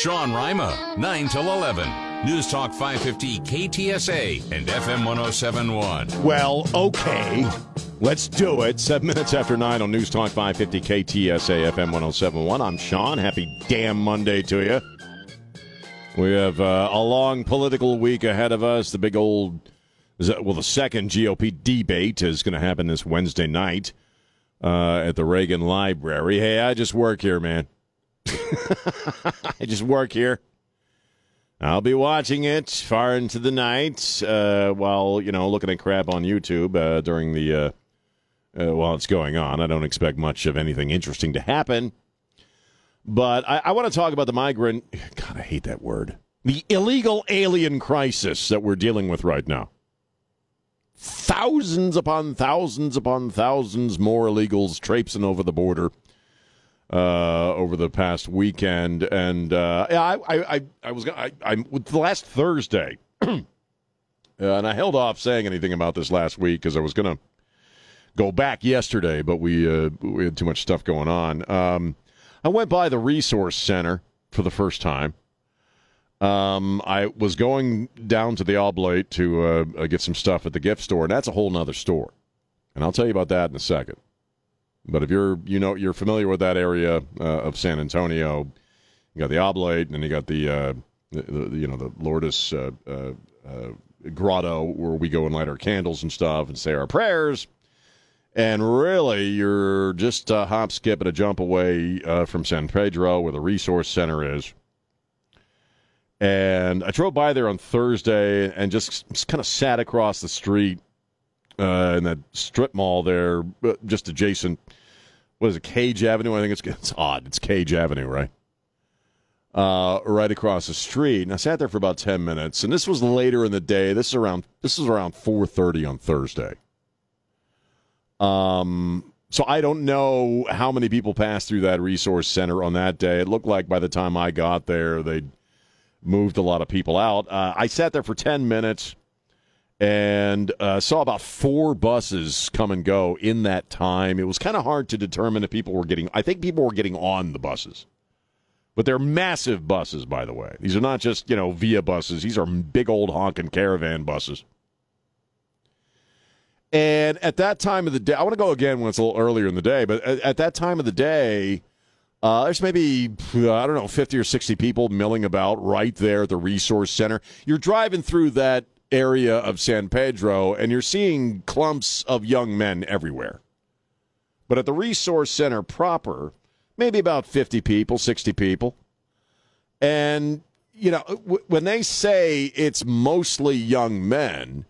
Sean Rima, 9 till 11. News Talk 550 KTSA and FM 1071. Well, okay. Let's do it. Seven minutes after nine on News Talk 550 KTSA FM 1071. I'm Sean. Happy damn Monday to you. We have uh, a long political week ahead of us. The big old, well, the second GOP debate is going to happen this Wednesday night uh, at the Reagan Library. Hey, I just work here, man. I just work here. I'll be watching it far into the night uh, while you know looking at crap on YouTube uh, during the uh, uh, while it's going on. I don't expect much of anything interesting to happen, but I, I want to talk about the migrant. God, I hate that word. The illegal alien crisis that we're dealing with right now. Thousands upon thousands upon thousands more illegals traipsing over the border uh, over the past weekend, and uh, I, I, I, was I, I the last Thursday, and I held off saying anything about this last week because I was to go back yesterday, but we uh, we had too much stuff going on. Um, I went by the resource center for the first time. Um, I was going down to the Oblate to uh, get some stuff at the gift store, and that's a whole nother store. And I'll tell you about that in a second. But if you're you know you're familiar with that area uh, of San Antonio, you got the Oblate, and you got the, uh, the, the, you know the Lourdes uh, uh, uh, grotto where we go and light our candles and stuff and say our prayers. And really, you're just a hop, skip, and a jump away uh, from San Pedro, where the resource center is. And I drove by there on Thursday and just kind of sat across the street uh, in that strip mall there, uh, just adjacent. What is it, Cage Avenue? I think it's it's odd. It's Cage Avenue, right? Uh, right across the street. And I sat there for about ten minutes, and this was later in the day. This is around this is around four thirty on Thursday. Um, so I don't know how many people passed through that resource center on that day. It looked like by the time I got there, they'd moved a lot of people out. Uh, I sat there for ten minutes and uh, saw about four buses come and go in that time. It was kind of hard to determine if people were getting. I think people were getting on the buses, but they're massive buses, by the way. These are not just you know via buses. These are big old honking caravan buses. And at that time of the day, I want to go again when it's a little earlier in the day, but at, at that time of the day, uh, there's maybe, I don't know, 50 or 60 people milling about right there at the resource center. You're driving through that area of San Pedro, and you're seeing clumps of young men everywhere. But at the resource center proper, maybe about 50 people, 60 people. And, you know, w- when they say it's mostly young men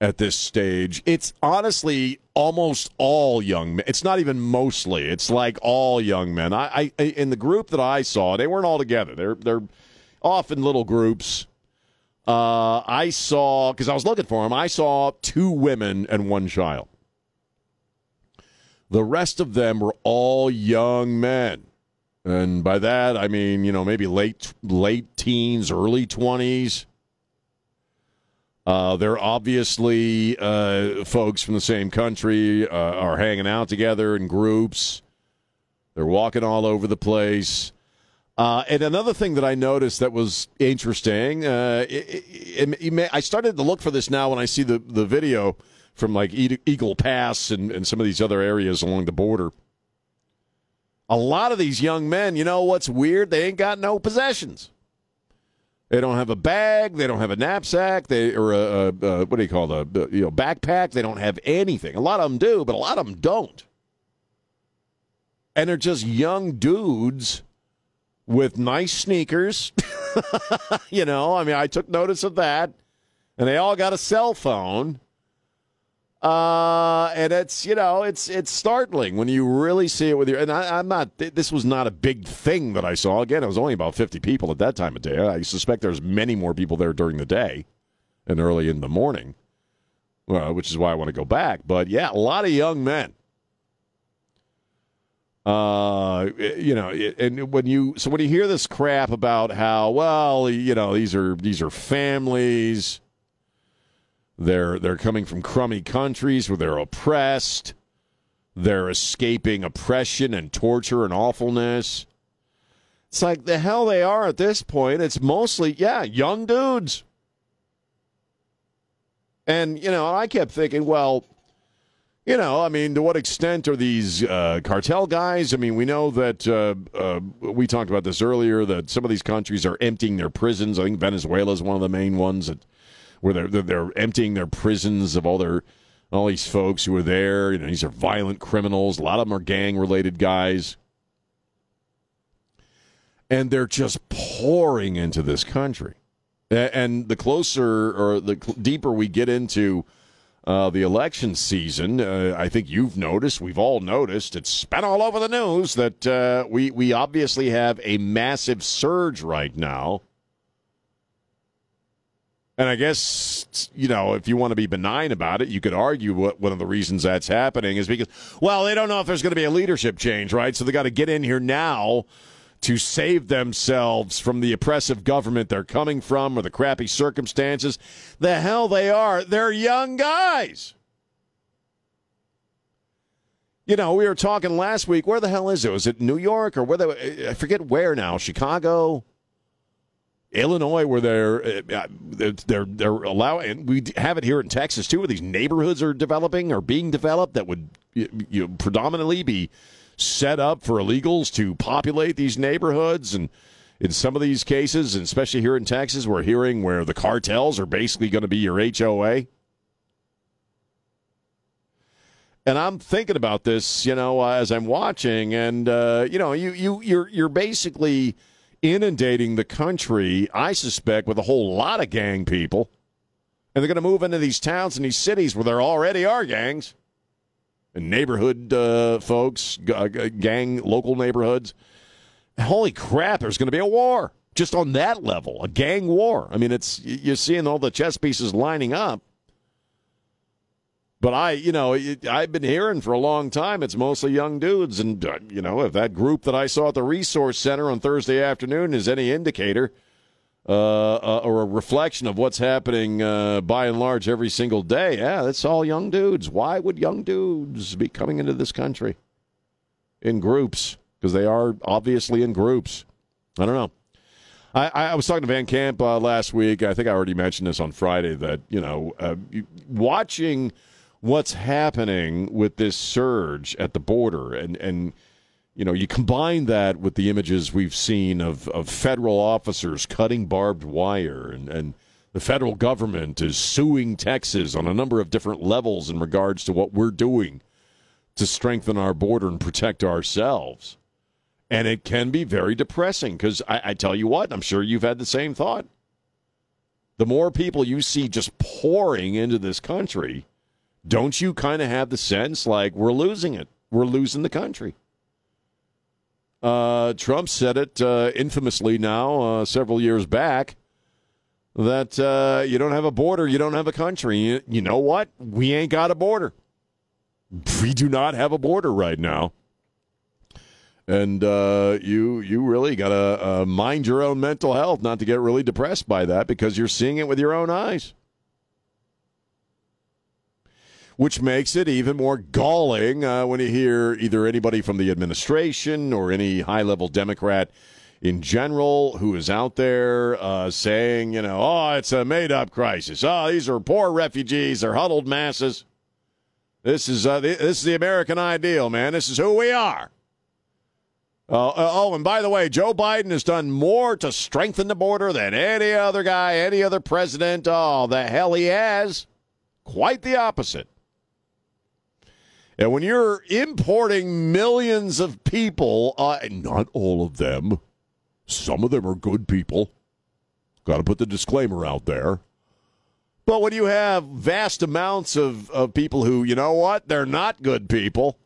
at this stage, it's honestly almost all young men. It's not even mostly, it's like all young men. I, I in the group that I saw, they weren't all together. They're, they're off in little groups uh, I saw, because I was looking for him, I saw two women and one child. The rest of them were all young men. And by that, I mean, you know, maybe late late teens, early 20s. Uh, they're obviously uh, folks from the same country, uh, are hanging out together in groups. They're walking all over the place. Uh, and another thing that I noticed that was interesting, uh, it, it, it may, I started to look for this now when I see the, the video from like Eagle Pass and, and some of these other areas along the border. A lot of these young men, you know what's weird? They ain't got no possessions. They don't have a bag. They don't have a knapsack. They or a, a, a what do you call the you know backpack? They don't have anything. A lot of them do, but a lot of them don't. And they're just young dudes with nice sneakers. you know, I mean, I took notice of that. And they all got a cell phone. Uh, and it's you know it's it's startling when you really see it with your and I, am not this was not a big thing that I saw again it was only about 50 people at that time of day I suspect there's many more people there during the day and early in the morning uh, which is why I want to go back but yeah a lot of young men uh, you know, and when you so when you hear this crap about how well, you know, these are these are families, they're they're coming from crummy countries where they're oppressed, they're escaping oppression and torture and awfulness. It's like the hell they are at this point. It's mostly, yeah, young dudes. And, you know, I kept thinking, well, you know, I mean, to what extent are these uh, cartel guys? I mean, we know that uh, uh, we talked about this earlier that some of these countries are emptying their prisons. I think Venezuela is one of the main ones that where they're they're, emptying their prisons of all their all these folks who are there. You know, these are violent criminals. A lot of them are gang related guys, and they're just pouring into this country. And the closer or the deeper we get into uh, the election season, uh, I think you've noticed, we've all noticed, it's been all over the news that uh, we, we obviously have a massive surge right now. And I guess, you know, if you want to be benign about it, you could argue what one of the reasons that's happening is because, well, they don't know if there's going to be a leadership change, right? So they got to get in here now to save themselves from the oppressive government they're coming from or the crappy circumstances. The hell they are. They're young guys. You know, we were talking last week. Where the hell is it? Was it New York or where? The, I forget where now. Chicago, Illinois, where they're uh, they're they're allowing. We have it here in Texas too, where these neighborhoods are developing or being developed that would you predominantly be set up for illegals to populate these neighborhoods and in some of these cases, and especially here in Texas, we're hearing where the cartels are basically going to be your HOA. And I'm thinking about this, you know, as I'm watching, and uh, you know, you you you're you're basically inundating the country. I suspect with a whole lot of gang people, and they're going to move into these towns and these cities where there already are gangs neighborhood uh, folks, uh, g- gang, local neighborhoods. Holy crap, there's going to be a war just on that level, a gang war. I mean, it's you're seeing all the chess pieces lining up. But I, you know, I've been hearing for a long time it's mostly young dudes, and uh, you know, if that group that I saw at the resource center on Thursday afternoon is any indicator, uh, uh, or a reflection of what's happening uh, by and large every single day. Yeah, that's all young dudes. Why would young dudes be coming into this country in groups? Because they are obviously in groups. I don't know. I, I was talking to Van Camp uh, last week. I think I already mentioned this on Friday that, you know, uh, watching what's happening with this surge at the border and, and – you know, you combine that with the images we've seen of, of federal officers cutting barbed wire, and, and the federal government is suing Texas on a number of different levels in regards to what we're doing to strengthen our border and protect ourselves. And it can be very depressing because I, I tell you what, I'm sure you've had the same thought. The more people you see just pouring into this country, don't you kind of have the sense like we're losing it? We're losing the country. Uh, Trump said it uh, infamously now, uh, several years back, that uh, you don't have a border, you don't have a country. You, you, know what? We ain't got a border. We do not have a border right now. And uh, you you really got to uh, mind your own mental health not to get really depressed by that because you're seeing it with your own eyes which makes it even more galling uh, when you hear either anybody from the administration or any high level Democrat in general who is out there uh, saying, you know, oh, it's a made up crisis. Oh, these are poor refugees. They're huddled masses. This is uh, the, this is the American ideal, man. This is who we are. Uh, uh, oh, and by the way, Joe Biden has done more to strengthen the border than any other guy, any other president. Oh, the hell he has. Quite the opposite. And when you're importing millions of people, uh, not all of them, some of them are good people. Got to put the disclaimer out there. But when you have vast amounts of, of people who, you know what, they're not good people.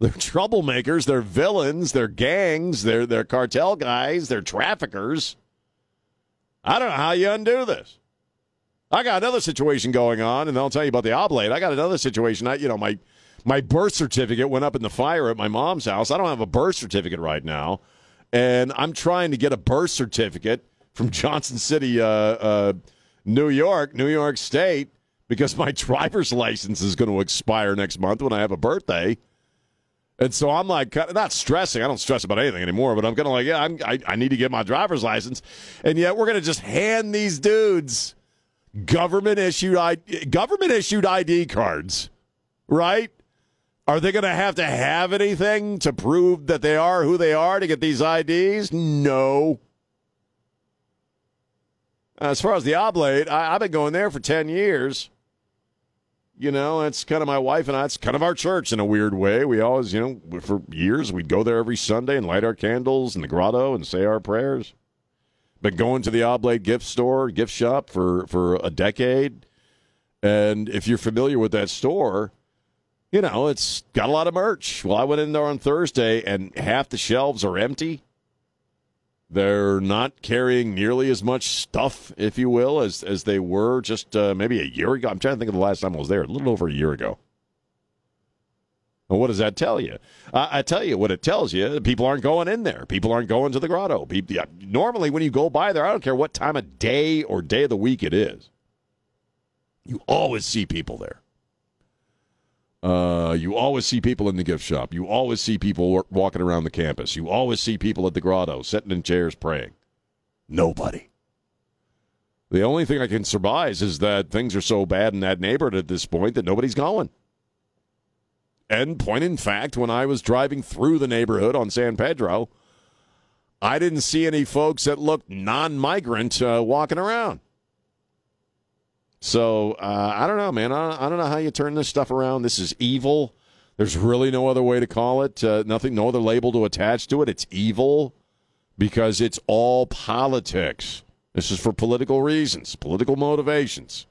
They're troublemakers, they're villains, they're gangs, they're, they're cartel guys, they're traffickers. I don't know how you undo this. I got another situation going on, and I'll tell you about the oblate. I got another situation. I, you know, my my birth certificate went up in the fire at my mom's house. I don't have a birth certificate right now, and I'm trying to get a birth certificate from Johnson City, uh, uh, New York, New York State, because my driver's license is going to expire next month when I have a birthday. And so I'm like, not stressing. I don't stress about anything anymore, but I'm kind of like, yeah, I'm, I, I need to get my driver's license. And yet we're going to just hand these dudes government issued government issued ID cards, right? Are they going to have to have anything to prove that they are who they are to get these IDs? No. Uh, as far as the oblate, I, I've been going there for 10 years. You know, it's kind of my wife and I. It's kind of our church in a weird way. We always, you know, for years we'd go there every Sunday and light our candles in the grotto and say our prayers. Been going to the Oblate gift store, gift shop for for a decade, and if you're familiar with that store, you know it's got a lot of merch. Well, I went in there on Thursday, and half the shelves are empty. They're not carrying nearly as much stuff, if you will, as as they were just uh, maybe a year ago. I'm trying to think of the last time I was there, a little over a year ago. And what does that tell you? I tell you what it tells you. People aren't going in there. People aren't going to the grotto. People, yeah, normally, when you go by there, I don't care what time of day or day of the week it is. You always see people there. Uh, you always see people in the gift shop. You always see people walking around the campus. You always see people at the grotto sitting in chairs praying. Nobody. The only thing I can surmise is that things are so bad in that neighborhood at this point that nobody's going. And point in fact, when I was driving through the neighborhood on San Pedro, I didn't see any folks that looked non migrant uh, walking around. So uh, I don't know, man. I, I, don't know how you turn this stuff around. This is evil. There's really no other way to call it. Uh, nothing, no other label to attach to it. It's evil because it's all politics. This is for political reasons, political motivations.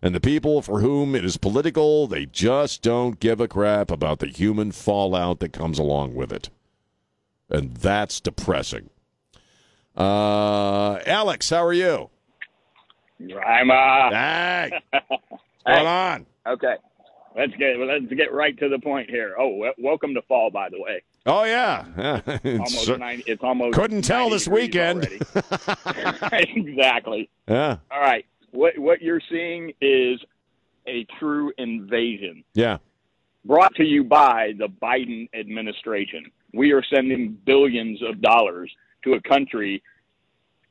And the people for whom it is political, they just don't give a crap about the human fallout that comes along with it. And that's depressing. Uh, Alex, how are you? I'm uh Hey. What's going on? Okay. Let's get let's get right to the point here. Oh, w- welcome to fall, by the way. Oh yeah, yeah. it's, almost 90, it's almost couldn't tell this weekend. exactly. Yeah. All right. What what you're seeing is a true invasion. Yeah. Brought to you by the Biden administration. We are sending billions of dollars to a country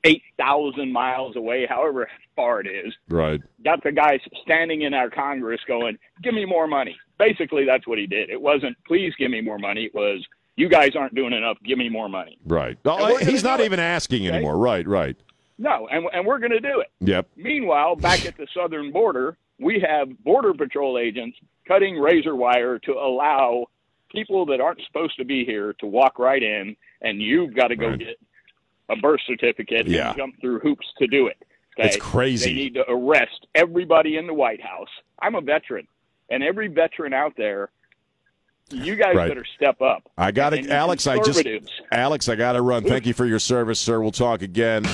8,000 miles away, however far it is. Right. Got the guy standing in our Congress going, give me more money. Basically, that's what he did. It wasn't, please give me more money. It was, you guys aren't doing enough. Give me more money. Right. Oh, he's not even asking okay? anymore. Right, right. No, and, and we're going to do it. Yep. Meanwhile, back at the southern border, we have Border Patrol agents cutting razor wire to allow people that aren't supposed to be here to walk right in, and you've got to go right. get a birth certificate yeah. and jump through hoops to do it. Okay? It's crazy. They need to arrest everybody in the White House. I'm a veteran, and every veteran out there, you guys right. better step up. I got it, Alex. I just Alex, I got to run. Thank you for your service, sir. We'll talk again.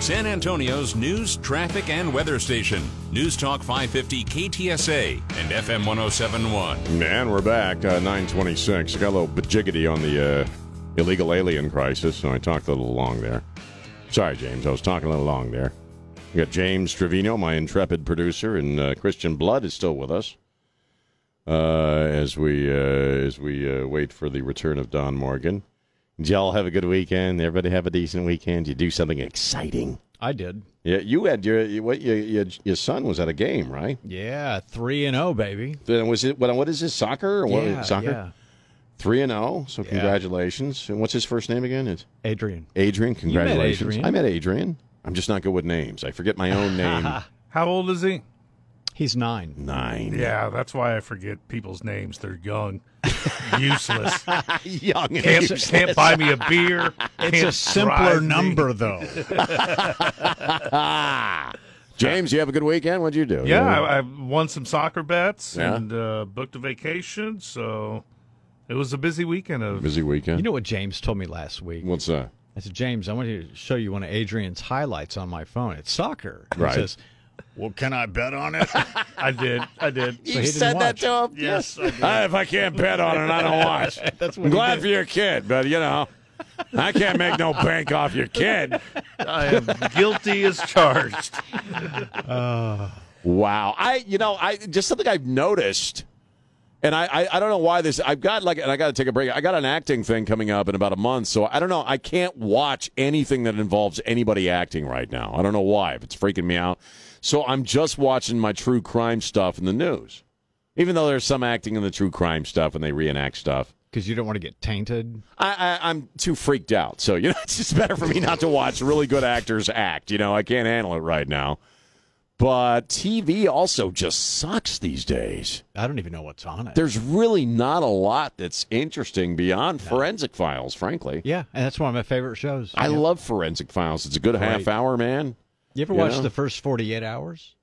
San Antonio's news, traffic, and weather station. News Talk 550 KTSA and FM 1071. Man, we're back. Uh, 926. I got a little bajiggity on the uh, illegal alien crisis, so I talked a little long there. Sorry, James, I was talking a little long there. We got James Trevino, my intrepid producer, and uh, Christian Blood is still with us uh, as we uh, as we uh, wait for the return of Don Morgan. Did y'all have a good weekend? Everybody have a decent weekend? Did you do something exciting? I did. Yeah, you had your what your, your, your son was at a game, right? Yeah, three and zero, oh, baby. Then was it what? What is this soccer? Or what, yeah, soccer. Yeah. Three and zero. Oh, so congratulations. And what's his first name again? It's Adrian. Adrian. Congratulations. Met Adrian. I met Adrian. I'm just not good with names. I forget my own name. How old is he? He's nine. Nine. Yeah, that's why I forget people's names. They're young, useless. young and can't, useless. can't buy me a beer. It's a simpler number, though. James, you have a good weekend. What'd you do? Yeah, I, I won some soccer bets Yeah. and uh, booked a vacation. So it was a busy weekend. Of Busy weekend. You know what James told me last week? What's that? I said, James, I want to show you one of Adrian's highlights on my phone. It's soccer. And Right. He says, well, can I bet on it? I did. I did. So he didn't watch. to him? Yes, I did. if I can't bet on it, I don't watch. That's what I'm glad did. for your kid, but you know, I can't make no bank off your kid. I am guilty as charged. Uh. Wow. I you know, I just something I've noticed And I, I, I don't know why this. I've got like, and I got to take a break. I got an acting thing coming up in about a month, so I don't know. I can't watch anything that involves anybody acting right now. I don't know why. If it's freaking me out, so I'm just watching my true crime stuff in the news. Even though there's some acting in the true crime stuff and they reenact stuff, Because you don't want to get tainted. I, I, I'm too freaked out. So you know, it's just better for me not to watch really good actors act. You know, I can't handle it right now. But TV also just sucks these days. I don't even know what's on it. There's really not a lot that's interesting beyond Forensic Files, frankly. yeah, and that's one of my favorite shows. I Yeah. love Forensic Files. It's a good Right. half hour, man. You ever you watch know? the first 48 hours?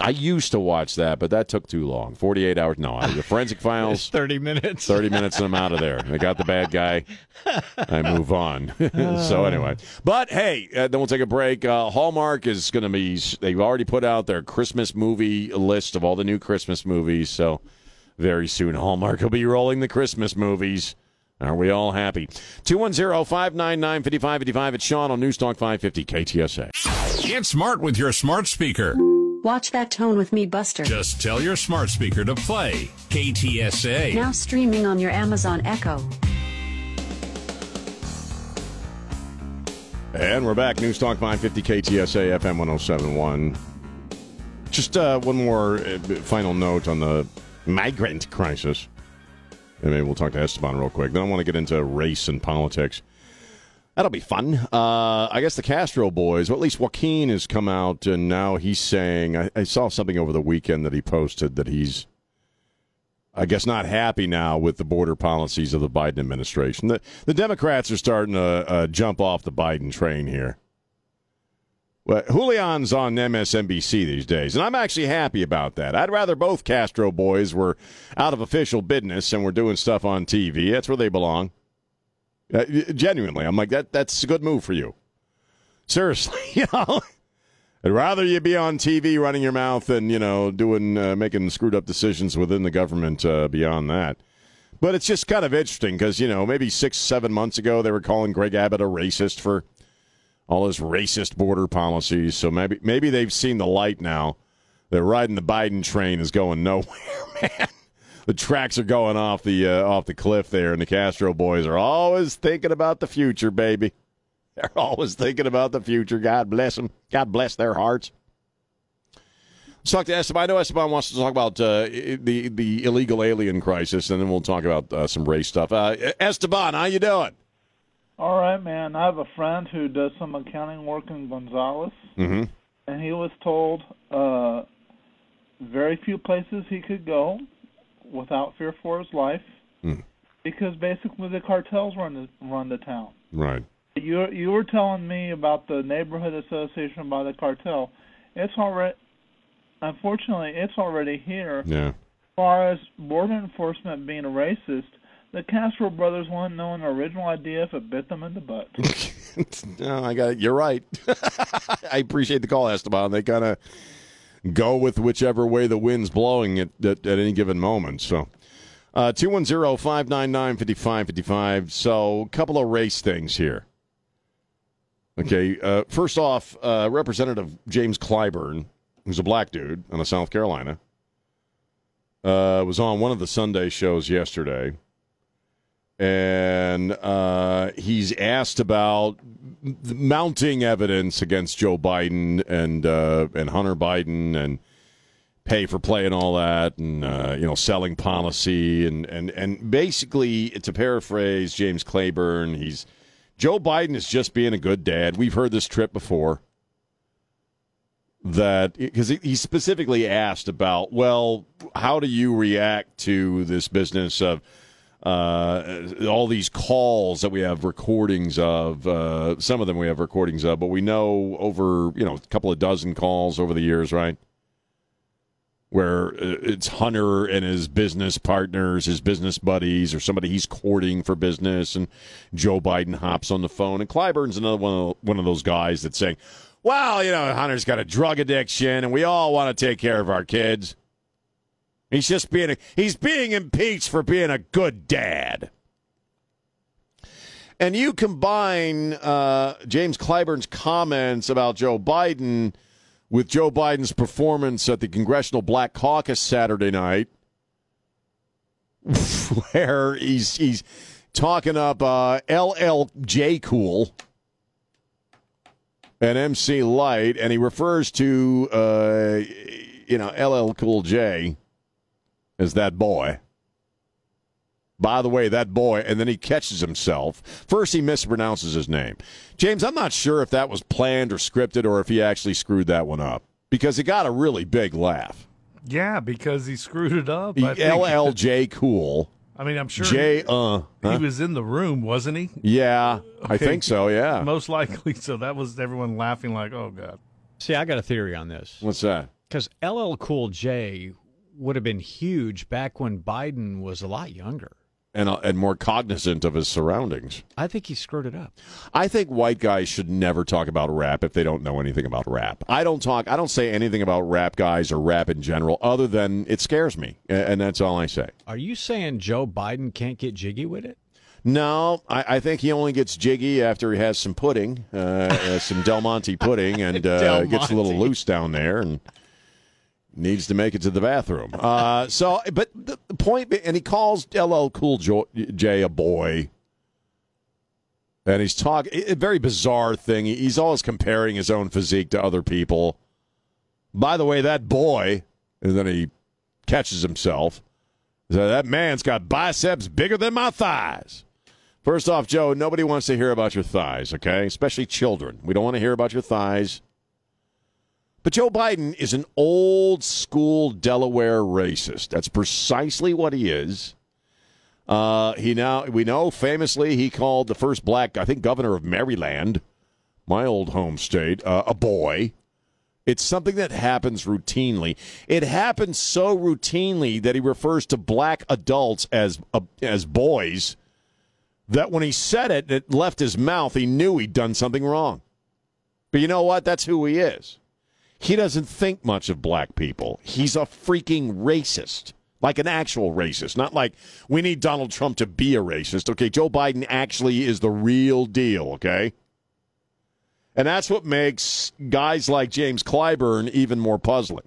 I used to watch that, but that took too long. 48 hours. No, I- the Forensic It's Files, 30 minutes. 30 minutes and I'm out of there. They got the bad guy. I move on. so anyway, but hey, uh, then we'll take a break. Uh, Hallmark is going to be. They've already put out their Christmas movie list of all the new Christmas movies. So very soon, Hallmark will be rolling the Christmas movies. Are we all happy? 210-599-5555. It's Sean on Newstalk 550 KTSA. Get smart with your smart speaker. Watch that tone with me, Buster. Just tell your smart speaker to play KTSA. Now streaming on your Amazon Echo. And we're back. Newstalk 550 KTSA FM 1071. Just uh, one more uh, final note on the migrant crisis. And maybe we'll talk to Esteban real quick. Then I want to get into race and politics. That'll be fun. Uh, I guess the Castro boys, or at least Joaquin, has come out and now he's saying. I, I saw something over the weekend that he posted that he's, I guess, not happy now with the border policies of the Biden administration. The, the Democrats are starting to uh, jump off the Biden train here. Well, Julian's on MSNBC these days, and I'm actually happy about that. I'd rather both Castro boys were out of official business and were doing stuff on TV. That's where they belong. Uh, genuinely, I'm like that. That's a good move for you. Seriously, you know, I'd rather you be on TV running your mouth than you know doing uh, making screwed up decisions within the government. Uh, beyond that, but it's just kind of interesting because you know maybe six, seven months ago they were calling Greg Abbott a racist for all his racist border policies. So maybe maybe they've seen the light now. They're riding the Biden train is going nowhere, man. The tracks are going off the uh, off the cliff there, and the Castro boys are always thinking about the future, baby. They're always thinking about the future. God bless them. God bless their hearts. Let's talk to Esteban. I know Esteban wants to talk about uh, the the illegal alien crisis, and then we'll talk about uh, some race stuff. Uh, Esteban, how you doing? All right, man. I have a friend who does some accounting work in Gonzales, Mm-hmm. and he was told uh, very few places he could go without fear for his life, Hmm. because basically the cartels run the, run the town. Right. You you were telling me about the neighborhood association by the cartel. It's already, unfortunately, it's already here. Yeah. As far as border enforcement being a racist, the Castro brothers wouldn't know an original idea if it bit them in the butt. no, I got it. You're right. I appreciate the call, Esteban. They kind of go with whichever way the wind's blowing at, at, at any given moment. So, uh, 210 599 5555. So, a couple of race things here. Okay. Uh, first off, uh, Representative James Clyburn, who's a black dude out of South Carolina, uh, was on one of the Sunday shows yesterday and uh, he's asked about mounting evidence against Joe Biden and uh, and Hunter Biden and pay for play and all that, and uh, you know selling policy and and and basically to paraphrase James Clyburn, he's Joe Biden is just being a good dad. We've heard this trip before. That because he specifically asked about, well, how do you react to this business of uh, all these calls that we have recordings of. Uh, some of them we have recordings of, but we know over you know a couple of dozen calls over the years, right? Where uh, it's Hunter and his business partners, his business buddies, or somebody he's courting for business, and Joe Biden hops on the phone, and Clyburn's another one of, one of those guys that's saying, "Well, you know, Hunter's got a drug addiction, and we all want to take care of our kids." He's just being a, he's being impeached for being a good dad. And you combine uh, James Clyburn's comments about Joe Biden with Joe Biden's performance at the Congressional Black Caucus Saturday night, where he's he's talking up uh, LLJ Cool and MC Lyte, and he refers to uh, you know LL Cool J as that boy. By the way, that boy, and then he catches himself. First, he mispronounces his name. James, I'm not sure if that was planned or scripted or if he actually screwed that one up because he got a really big laugh. Yeah, because he screwed it up. I think. LLJ Cool. I mean, I'm sure J uh. he was in the room, wasn't he? Yeah, I think so, yeah. Most likely. So that was everyone laughing like, "Oh God." See, I got a theory on this What's that? because LL Cool J would have been huge back when Biden was a lot younger. And, uh, and more cognizant of his surroundings. I think he screwed it up. I think white guys should never talk about rap if they don't know anything about rap. I don't talk. I don't say anything about rap guys or rap in general, other than it scares me, and that's all I say. Are you saying Joe Biden can't get jiggy with it? No, I, I think he only gets jiggy after he has some pudding, uh, uh, some Del Monte pudding, and uh, Del gets a little loose down there and needs to make it to the bathroom. Uh, so, but the, the and he calls LL Cool J a boy. And he's talking a very bizarre thing. He's always comparing his own physique to other people. By the way, that boy, and then he catches himself. That man's got biceps bigger than my thighs. First off, Joe, nobody wants to hear about your thighs, okay? Especially children. We don't want to hear about your thighs. But Joe Biden is an old school Delaware racist. That's precisely what he is. Uh, he now we know famously he called the first black, I think, governor of Maryland, my old home state, uh, a boy. It's something that happens routinely. It happens so routinely that he refers to black adults as uh, as boys that when he said it, it left his mouth. He knew he'd done something wrong. But you know what? That's who he is. He doesn't think much of black people. He's a freaking racist. Like an actual racist, not like we need Donald Trump to be a racist. Okay, Joe Biden actually is the real deal, okay? And that's what makes guys like James Clyburn even more puzzling.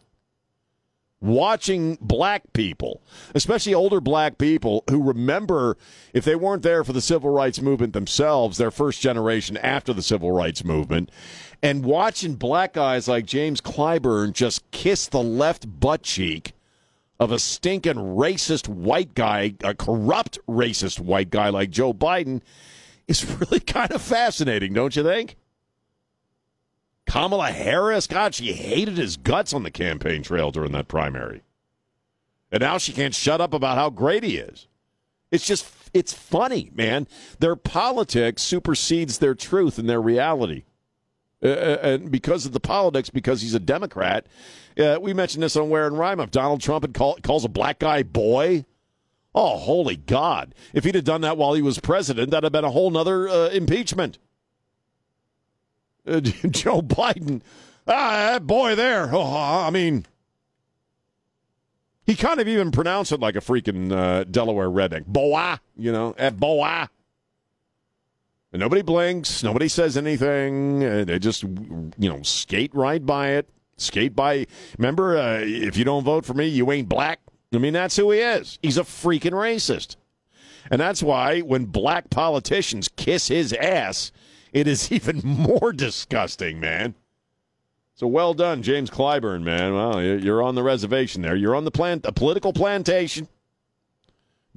Watching black people, especially older black people who remember if they weren't there for the civil rights movement themselves, their first generation after the civil rights movement, and watching black guys like James Clyburn just kiss the left butt cheek of a stinking racist white guy, a corrupt racist white guy like Joe Biden is really kind of fascinating, don't you think? Kamala Harris, God, she hated his guts on the campaign trail during that primary. And now she can't shut up about how great he is. It's just, it's funny, man. Their politics supersedes their truth and their reality. Uh, and because of the politics, because he's a Democrat, uh, we mentioned this on Where and Rhyme. If Donald Trump had call, calls a black guy boy, oh, holy God. If he'd have done that while he was president, that'd have been a whole nother uh, impeachment. Uh, Joe Biden, ah, that boy there. Oh, I mean, he kind of even pronounced it like a freaking uh, Delaware redneck. Boy, you know, at boy. Nobody blinks. Nobody says anything. Uh, they just, you know, skate right by it. Skate by. Remember, uh, if you don't vote for me, you ain't black. I mean, that's who he is. He's a freaking racist. And that's why when black politicians kiss his ass, it is even more disgusting, man. So well done, James Clyburn, man. Well, you- you're on the reservation there. You're on the plant, a political plantation,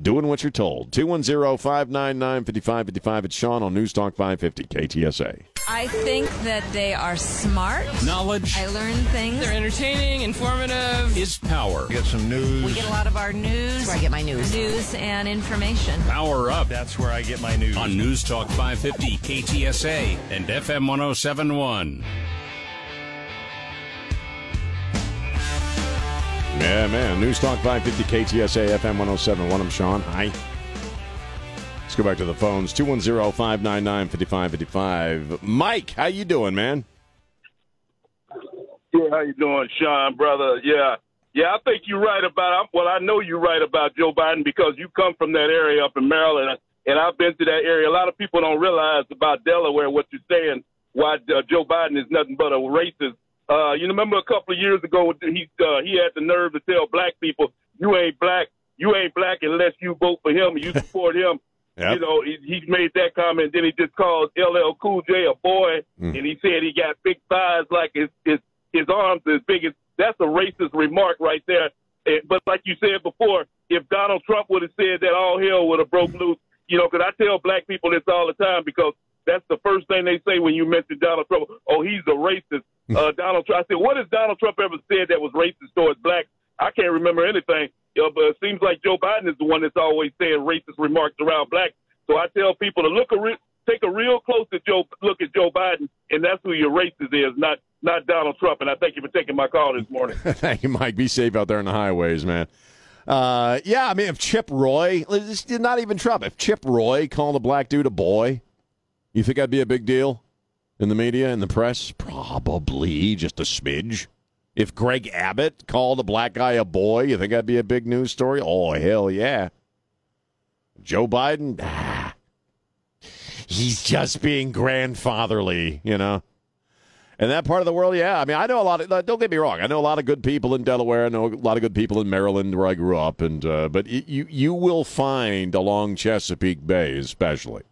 doing what you're told. 210-599-5555. It's Sean on News Talk 550 KTSA. I think that they are smart. Knowledge I learn things. They're entertaining, informative. is power. We Get some news. We get a lot of our news. That's where I get my news. News and information. Power up That's where I get my news. on News Talk 550 KTSA and FM 1071. Yeah, man. News Talk 550 KTSA FM 1071. I'm Sean. Hi. Let's go back to the phones. 210-599-5555. Mike, how you doing, man? Yeah, how you doing, Sean, brother? Yeah, yeah, I think you're right about. Well, I know you're right about Joe Biden because you come from that area up in Maryland, and I've been to that area. A lot of people don't realize about Delaware what you're saying. Why uh, Joe Biden is nothing but a racist. Uh, you remember a couple of years ago, he uh, he had the nerve to tell black people, "You ain't black, you ain't black unless you vote for him and you support him. Yep. You know, he, he made that comment. Then he just called LL Cool J a boy, Mm. and he said he got big thighs like his his his arms as big as. That's a racist remark right there. Eh, But like you said before, if Donald Trump would have said that, all hell would have broke loose. You know, because I tell black people this all the time because that's the first thing they say when you mention Donald Trump. Oh, he's a racist. Uh, Donald Trump. I said, what has Donald Trump ever said that was racist towards blacks? I can't remember anything. You know, but it seems like Joe Biden is the one that's always saying racist remarks around blacks. So I tell people to look a re- take a real close at Joe look at Joe Biden, and that's who your racist is, not not Donald Trump. And I thank you for taking my call this morning. Thank you, Mike. Be safe out there on the highways, man. Uh, yeah, I mean, if Chip Roy, not even Trump, if Chip Roy called a black dude a boy, you think that'd be a big deal in the media, in the press? Probably just a smidge. If Greg Abbott called a black guy a boy, you think that'd be a big news story? Oh, hell yeah. Joe Biden, ah, he's just being grandfatherly, you know? In that part of the world, yeah. I mean, I know a lot of. Don't get me wrong. I know a lot of good people in Delaware. I know a lot of good people in Maryland, where I grew up. And uh, but you you will find along Chesapeake Bay, especially,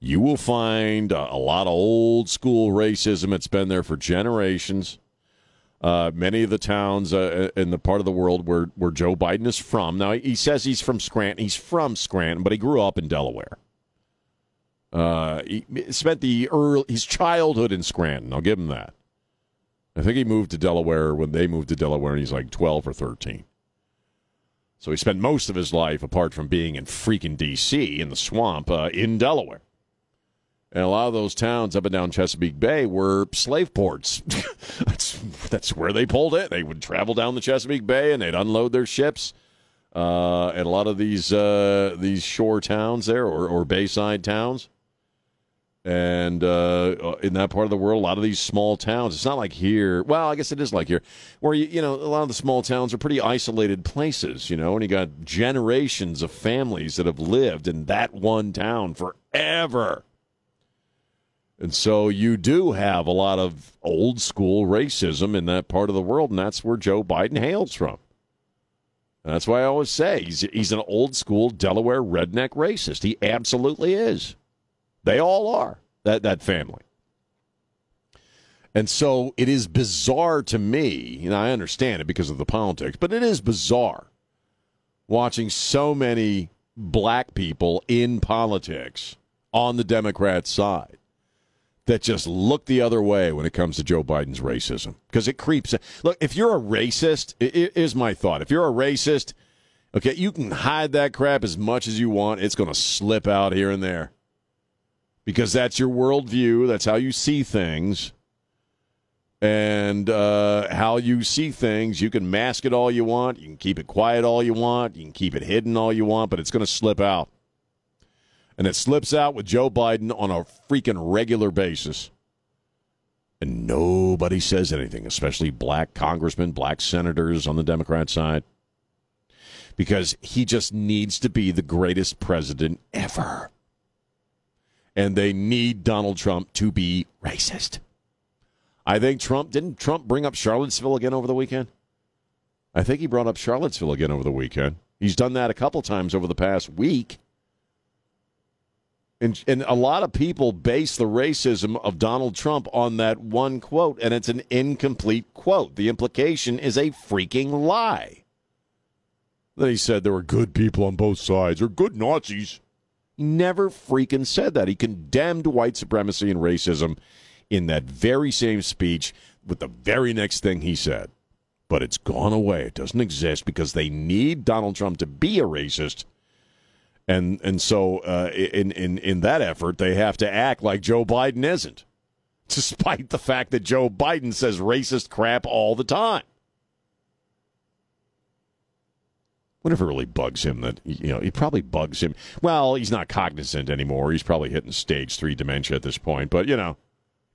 you will find a, lot of old school racism. It's been there for generations. Uh, many of the towns uh, in the part of the world where where Joe Biden is from. Now he says he's from Scranton. He's from Scranton, but he grew up in Delaware. Uh, he spent the early his childhood in Scranton. I'll give him that. I think he moved to Delaware when they moved to Delaware, and he's like twelve or thirteen. So he spent most of his life, apart from being in freaking D.C. in the swamp, uh, in Delaware. And a lot of those towns up and down Chesapeake Bay were slave ports. that's that's where they pulled it. They would travel down the Chesapeake Bay and they'd unload their ships. Uh, and a lot of these uh, these shore towns there, or, or bayside towns, and uh, in that part of the world, a lot of these small towns. It's not like here. Well, I guess it is like here, where you you know a lot of the small towns are pretty isolated places. You know, and you got generations of families that have lived in that one town forever. And so you do have a lot of old school racism in that part of the world, and that's where Joe Biden hails from. And that's why I always say he's he's an old school Delaware redneck racist. He absolutely is. They all are that that family. And so it is bizarre to me, and I understand it because of the politics, but it is bizarre watching so many black people in politics on the Democrat side that just look the other way when it comes to Joe Biden's racism because it creeps. Look, if you're a racist, it, is my thought. If you're a racist, okay, you can hide that crap as much as you want. It's going to slip out here and there because that's your worldview. That's how you see things. And uh, how you see things, you can mask it all you want. You can keep it quiet all you want. You can keep it hidden all you want, but it's going to slip out and it slips out with Joe Biden on a freaking regular basis. And nobody says anything, especially black congressmen, black senators on the Democrat side, because he just needs to be the greatest president ever. And they need Donald Trump to be racist. I think Trump didn't Trump bring up Charlottesville again over the weekend? I think he brought up Charlottesville again over the weekend. He's done that a couple times over the past week. And, and a lot of people base the racism of Donald Trump on that one quote, and it's an incomplete quote. The implication is a freaking lie. Then he said there were good people on both sides, or good Nazis. He never freaking said that. He condemned white supremacy and racism in that very same speech with the very next thing he said. But it's gone away. It doesn't exist because they need Donald Trump to be a racist and and so uh, in in in that effort, they have to act like Joe Biden isn't, despite the fact that Joe Biden says racist crap all the time. Whatever really bugs him that you know, it probably bugs him. Well, he's not cognizant anymore. He's probably hitting stage three dementia at this point. But you know,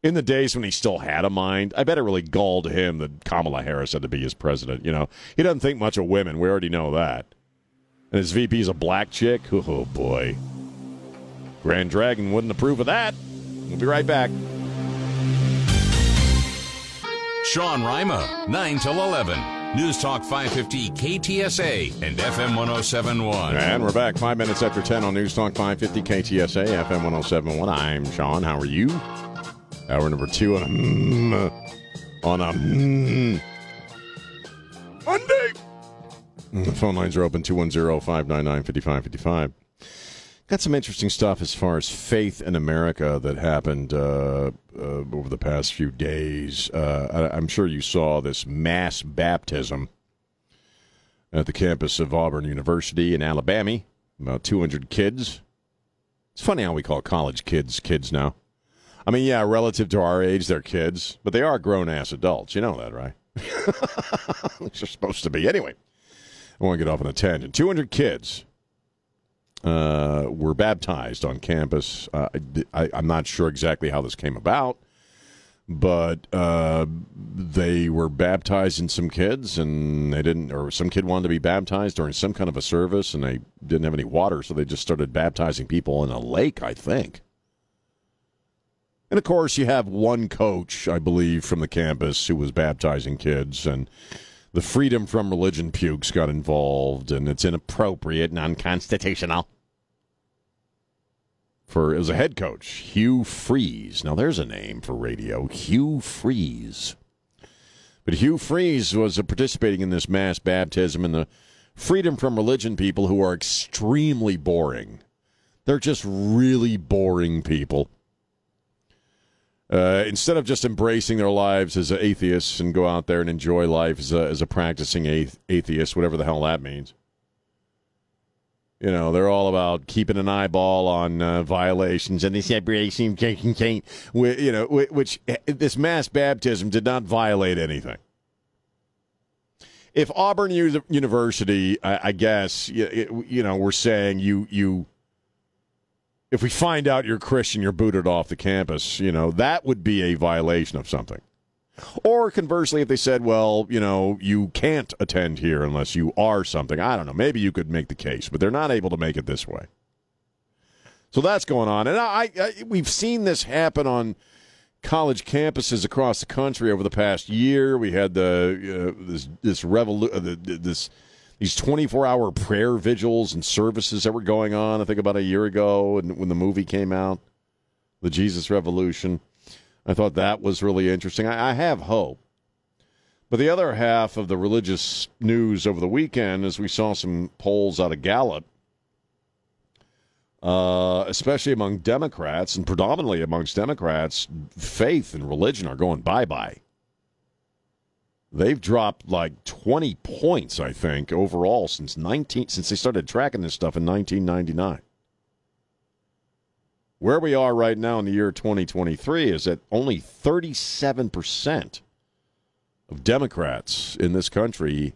in the days when he still had a mind, I bet it really galled him that Kamala Harris had to be his president. You know, he doesn't think much of women. We already know that. And his VP is a black chick. Oh, oh boy. Grand Dragon wouldn't approve of that. We'll be right back. Sean Rima, 9 till 11. News Talk 550 KTSA and FM 1071. And we're back five minutes after 10 on News Talk 550 KTSA, FM 1071. I'm Sean. How are you? Hour number two on a, on a Monday. The phone lines are open 210 599 5555. Got some interesting stuff as far as faith in America that happened uh, uh, over the past few days. Uh, I, I'm sure you saw this mass baptism at the campus of Auburn University in Alabama. About 200 kids. It's funny how we call college kids kids now. I mean, yeah, relative to our age, they're kids, but they are grown ass adults. You know that, right? They're supposed to be. Anyway, I want to get off on a tangent. 200 kids uh, were baptized on campus. Uh, I, am not sure exactly how this came about, but uh, they were baptizing some kids, and they didn't, or some kid wanted to be baptized during some kind of a service, and they didn't have any water, so they just started baptizing people in a lake, I think. And of course, you have one coach, I believe, from the campus who was baptizing kids, and the freedom from religion pukes got involved, and it's inappropriate and unconstitutional. For was a head coach, Hugh Freeze. Now there's a name for radio, Hugh Freeze. But Hugh Freeze was participating in this mass baptism, and the freedom from religion people who are extremely boring. They're just really boring people. Uh, instead of just embracing their lives as atheists and go out there and enjoy life as a, as a practicing atheist, whatever the hell that means. You know, they're all about keeping an eyeball on uh, violations and this embracing, you know, which eh, this mass baptism did not violate anything. If Auburn University, I, guess, you know, we're saying you you if we find out you're Christian, you're booted off the campus, you know, that would be a violation of something. Or conversely, if they said, well, you know, you can't attend here unless you are something, I don't know, maybe you could make the case, but they're not able to make it this way. So that's going on. And I, I we've seen this happen on college campuses across the country over the past year. We had the uh, this this revolu- uh, this these 24 hour prayer vigils and services that were going on, I think about a year ago and when the movie came out, The Jesus Revolution. I thought that was really interesting. I, I have hope. But the other half of the religious news over the weekend is we saw some polls out of Gallup, uh, especially among Democrats and predominantly amongst Democrats, faith and religion are going bye bye. They've dropped like 20 points, I think, overall since 19 since they started tracking this stuff in 1999. Where we are right now in the year 2023 is that only 37% of Democrats in this country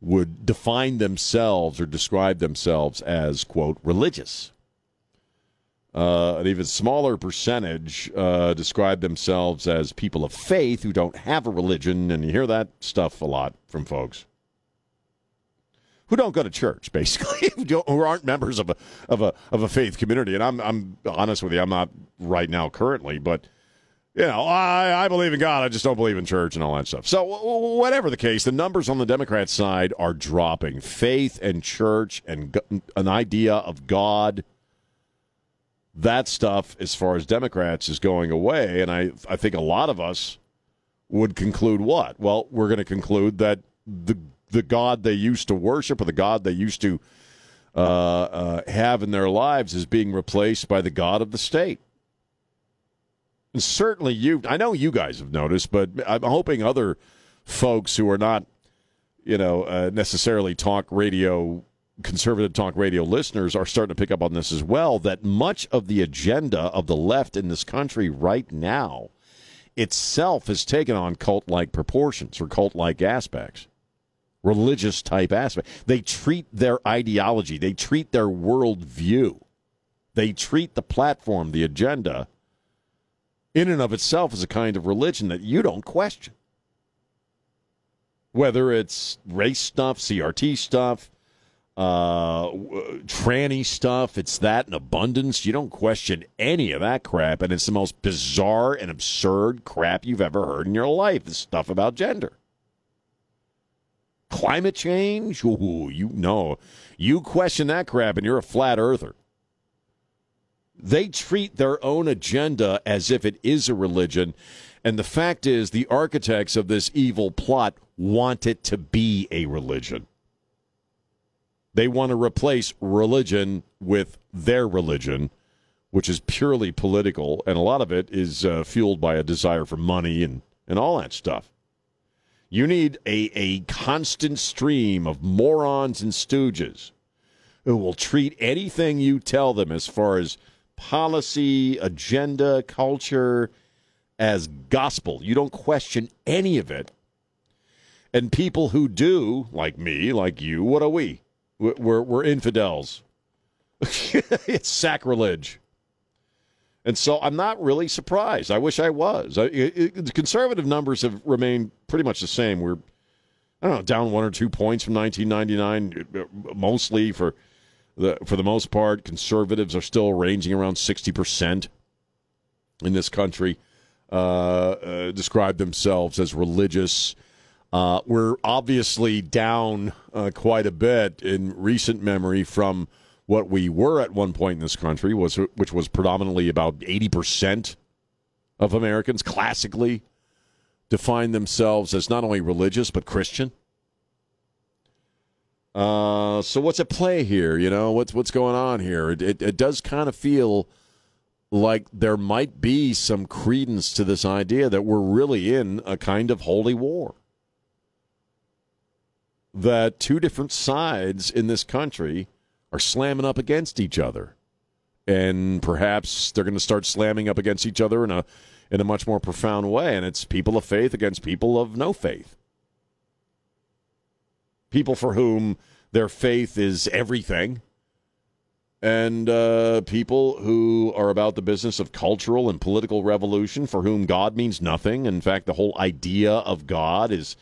would define themselves or describe themselves as quote religious. Uh, an even smaller percentage uh, describe themselves as people of faith who don't have a religion, and you hear that stuff a lot from folks who don't go to church, basically, who aren't members of a of a of a faith community. And I'm I'm honest with you, I'm not right now currently, but you know, I, I believe in God. I just don't believe in church and all that stuff. So, whatever the case, the numbers on the Democrat side are dropping. Faith and church and an idea of God that stuff, as far as Democrats, is going away. And I, I think a lot of us would conclude what? Well, we're going to conclude that the the God they used to worship or the God they used to uh, uh, have in their lives is being replaced by the God of the state. And certainly, you, I know you guys have noticed, but I'm hoping other folks who are not, you know, uh, necessarily talk radio conservative talk radio listeners are starting to pick up on this as well that much of the agenda of the left in this country right now itself has taken on cult like proportions or cult like aspects, religious type aspects. They treat their ideology, they treat their worldview, they treat the platform, the agenda, in and of itself as a kind of religion that you don't question. Whether it's race stuff, CRT stuff, uh, tranny stuff. It's that in abundance. You don't question any of that crap, and it's the most bizarre and absurd crap you've ever heard in your life. This stuff about gender. Climate change? Ooh, you know, you question that crap and you're a flat earther. They treat their own agenda as if it is a religion. And the fact is, the architects of this evil plot want it to be a religion. They want to replace religion with their religion, which is purely political. And a lot of it is uh, fueled by a desire for money and, and all that stuff. You need a, a constant stream of morons and stooges who will treat anything you tell them as far as policy, agenda, culture as gospel. You don't question any of it. And people who do, like me, like you, what are we? We're, we're infidels. it's sacrilege. And so I'm not really surprised. I wish I was. I, it, the conservative numbers have remained pretty much the same. We're, I don't know, down one or two points from 1999, mostly for the for the most part. Conservatives are still ranging around 60 percent in this country. Uh, uh, describe themselves as religious. Uh, we're obviously down uh, quite a bit in recent memory from what we were at one point in this country, was which was predominantly about 80% of Americans classically define themselves as not only religious but Christian. Uh, so what's at play here? You know what's what's going on here? It, it, it does kind of feel like there might be some credence to this idea that we're really in a kind of holy war. That two different sides in this country are slamming up against each other. And perhaps they're going to start slamming up against each other in a in a much more profound way and it's people of faith against people of no faith. People for whom their faith is everything and uh, people who are about the business of cultural and political revolution for whom God means nothing. In fact, the whole idea of God is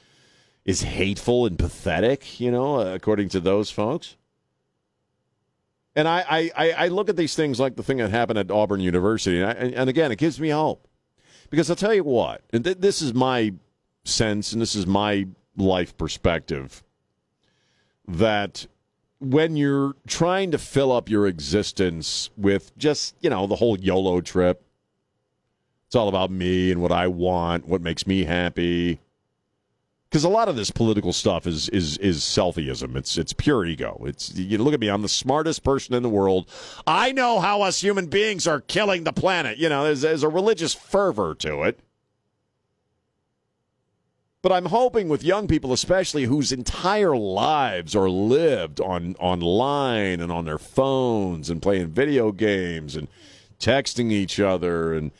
is hateful and pathetic, you know, uh, according to those folks. And I, I, I look at these things like the thing that happened at Auburn University, and, I, and again, it gives me hope because I'll tell you what, and th- this is my sense, and this is my life perspective, that when you're trying to fill up your existence with just you know the whole YOLO trip, it's all about me and what I want, what makes me happy because a lot of this political stuff is is is selfieism. It's it's pure ego. It's you look at me. I'm the smartest person in the world. I know how us human beings are killing the planet. You know, there's, there's a religious fervor to it. But I'm hoping with young people, especially whose entire lives are lived on online and on their phones and playing video games and texting each other and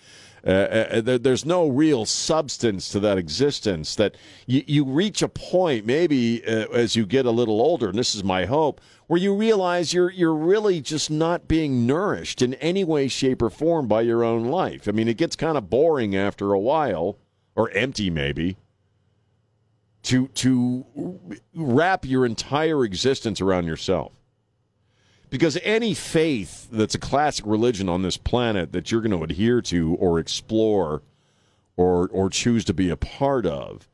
uh, uh, there, there's no real substance to that existence. That you, you reach a point, maybe uh, as you get a little older, and this is my hope, where you realize you're you're really just not being nourished in any way, shape, or form by your own life. I mean, it gets kind of boring after a while, or empty maybe. To to wrap your entire existence around yourself because any faith that's a classic religion on this planet that you're going to adhere to or explore or or choose to be a part of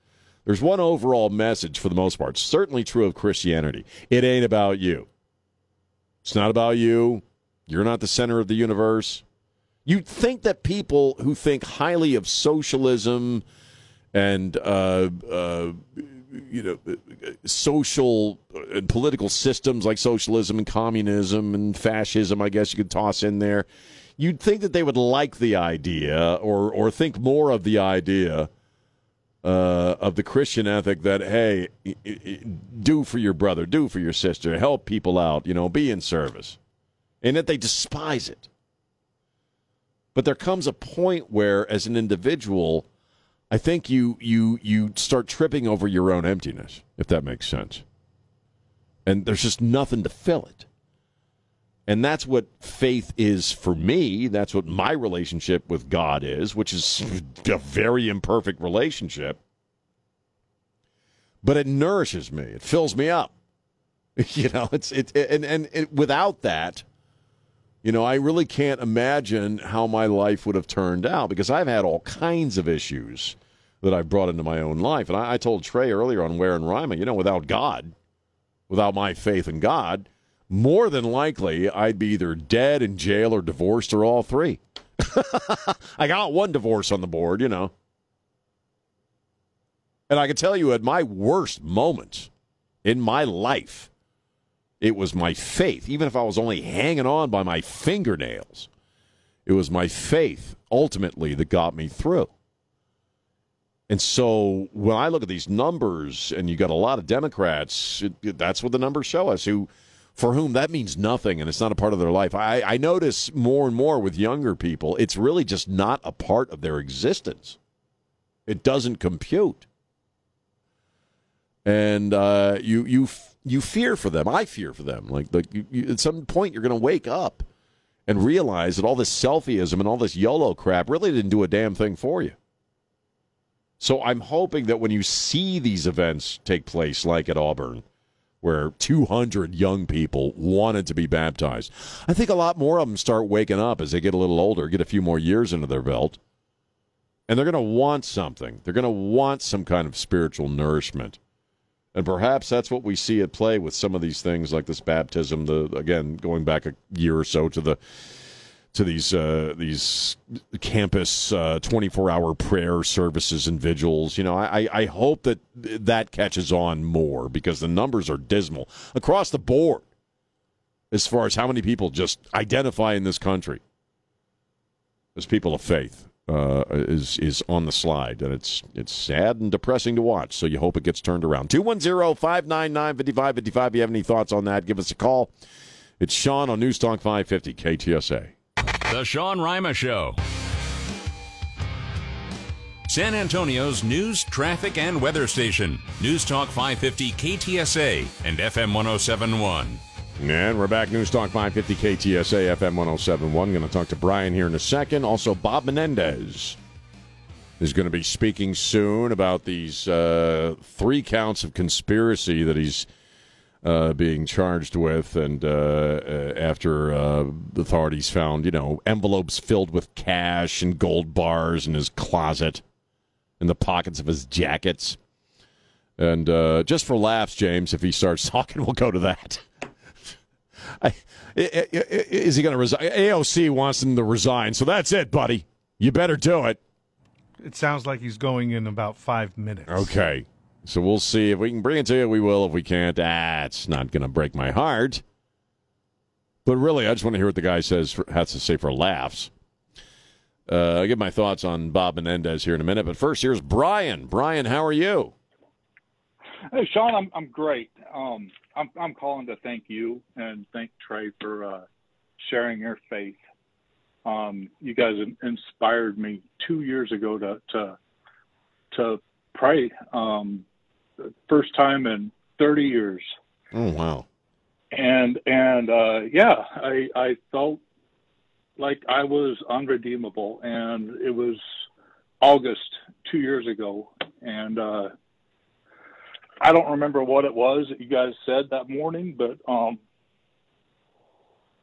there's one overall message for the most part. Certainly true of christianity. It ain't about you. It's not about you. You're not the center of the universe. You'd think that people who think highly of socialism and uh, uh, you know, social and political systems like socialism and communism and fascism, I guess you could toss in there. You'd think that they would like the idea or, or think more of the idea uh, of the Christian ethic that, hey, do for your brother, do for your sister, help people out, you know, be in service. And that they despise it. But there comes a point where, as an individual, I think you you you start tripping over your own emptiness, if that makes sense. And there's just nothing to fill it. And that's what faith is for me. That's what my relationship with God is, which is a very imperfect relationship. But it nourishes me. It fills me up. You know, it's it and and it, without that, you know, I really can't imagine how my life would have turned out because I've had all kinds of issues that I've brought into my own life. And I, I told Trey earlier on Ware and Rima, you know, without God, without my faith in God, more than likely I'd be either dead, in jail, or divorced, or all three. I got one divorce on the board, you know. And I can tell you at my worst moments in my life, it was my faith, even if I was only hanging on by my fingernails. It was my faith ultimately that got me through. And so when I look at these numbers, and you got a lot of Democrats, it, it, that's what the numbers show us, who for whom that means nothing and it's not a part of their life. I, I notice more and more with younger people, it's really just not a part of their existence. It doesn't compute and uh, you you you fear for them. I fear for them. Like like you, you, at some point you're going to wake up and realize that all this selfieism and all this YOLO crap really didn't do a damn thing for you. So I'm hoping that when you see these events take place, like at Auburn, where 200 young people wanted to be baptized, I think a lot more of them start waking up as they get a little older, get a few more years into their belt, and they're going to want something. They're going to want some kind of spiritual nourishment. And perhaps that's what we see at play with some of these things, like this baptism. The again, going back a year or so to the to these uh, these campus twenty four hour prayer services and vigils. You know, I, I hope that that catches on more because the numbers are dismal across the board as far as how many people just identify in this country as people of faith uh, is is on the slide, and it's it's sad and depressing to watch. So you hope it gets turned around. 210-599-5555. If You have any thoughts on that? Give us a call. It's Sean on News Talk 550 KTSA. The Sean Rima Show. San Antonio's news, traffic, and weather station. News Talk 550 KTSA and FM 1071. And we're back. News Talk 550 KTSA FM 1071. Going to talk to Brian here in a second. Also, Bob Menendez is going to be speaking soon about these uh, three counts of conspiracy that he's uh, being charged with. And uh, uh after uh, authorities found, you know, envelopes filled with cash and gold bars in his closet, in the pockets of his jackets. And uh, just for laughs, James, if he starts talking, we'll go to that. I, is he going to resign? AOC wants him to resign, so that's it, buddy. You better do it. It sounds like he's going in about five minutes. Okay. So we'll see if we can bring it to you. We will. If we can't, ah, it's not going to break my heart. But really, I just want to hear what the guy says for, has to say for laughs. Uh, I'll give my thoughts on Bob Menendez here in a minute. But first, here's Brian. Brian, how are you? Hey, Sean, I'm I'm great. Um, I'm I'm calling to thank you and thank Trey for uh, sharing your faith. Um, you guys inspired me two years ago to to to pray. Um, first time in 30 years. Oh wow! And and uh, yeah, I I felt like I was unredeemable, and it was August two years ago, and uh, I don't remember what it was that you guys said that morning, but um,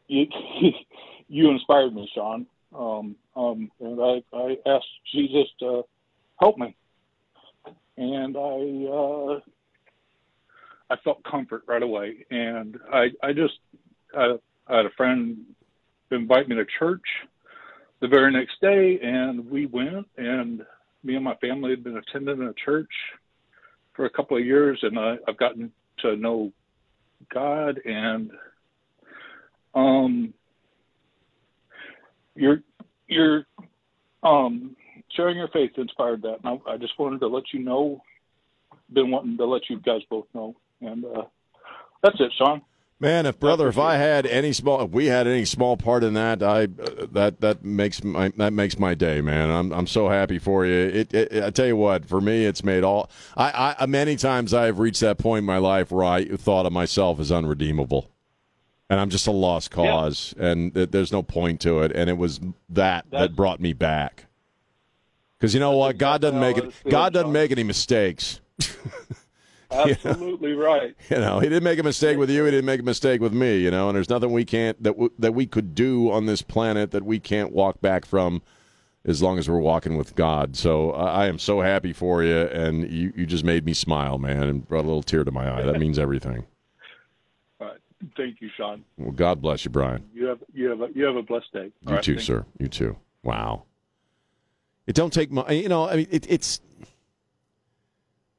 you you inspired me, Sean. Um, um, and I, I asked Jesus to help me, and I uh, I felt comfort right away, and I I just I, I had a friend invite me to church the very next day, and we went, and me and my family had been attending a church for a couple of years, and I, I've gotten to know God and um, your your um, sharing your faith inspired that. And I, I, just wanted to let you know, been wanting to let you guys both know, and uh, that's it, Sean. Man, if brother, if I had any small, if we had any small part in that, I uh, that that makes my that makes my day, man. I'm I'm so happy for you. It, it, I tell you what, for me, it's made all. I, I many times I've reached that point in my life where I thought of myself as unredeemable, and I'm just a lost cause, yeah. and there's no point to it. And it was that That's, that brought me back. Because you know what, God doesn't make it. God doesn't make any mistakes. Absolutely you know? right. You know, he didn't make a mistake with you. He didn't make a mistake with me. You know, and there's nothing we can't that w- that we could do on this planet that we can't walk back from as long as we're walking with God. So I I am so happy for you, and you, you just made me smile, man, and brought a little tear to my eye. That means everything. Right. Thank you, Sean. Well, God bless you, Brian. You have you have a, you have a blessed day. You right, too, sir. You too. Wow. It don't take much. You know, I mean, it, it's.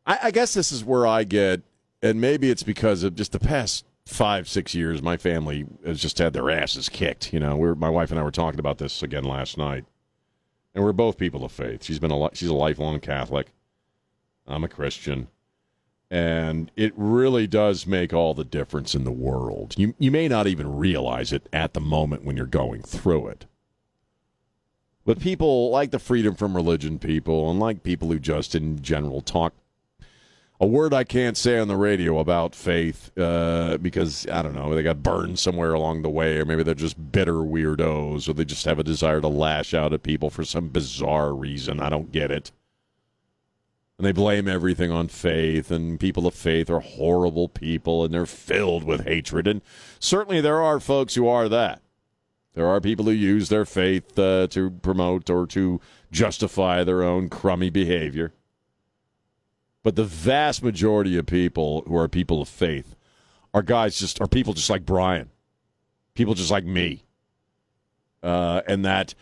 I, I guess this is where I get, and maybe it's because of just the past five, six years. My family has just had their asses kicked. You know, we're my wife and I were talking about this again last night, and we're both people of faith. She's been a she's a lifelong Catholic. I'm a Christian. And it really does make all the difference in the world. You you may not even realize it at the moment when you're going through it. But people like the freedom from religion people and like people who just in general talk a word I can't say on the radio about faith uh, because I don't know they got burned somewhere along the way, or maybe they're just bitter weirdos, or they just have a desire to lash out at people for some bizarre reason. I don't get it. And they blame everything on faith, and people of faith are horrible people, and they're filled with hatred. And certainly there are folks who are that. There are people who use their faith uh, to promote or to justify their own crummy behavior. But the vast majority of people who are people of faith are guys just are people just like Brian, people just like me, uh, and that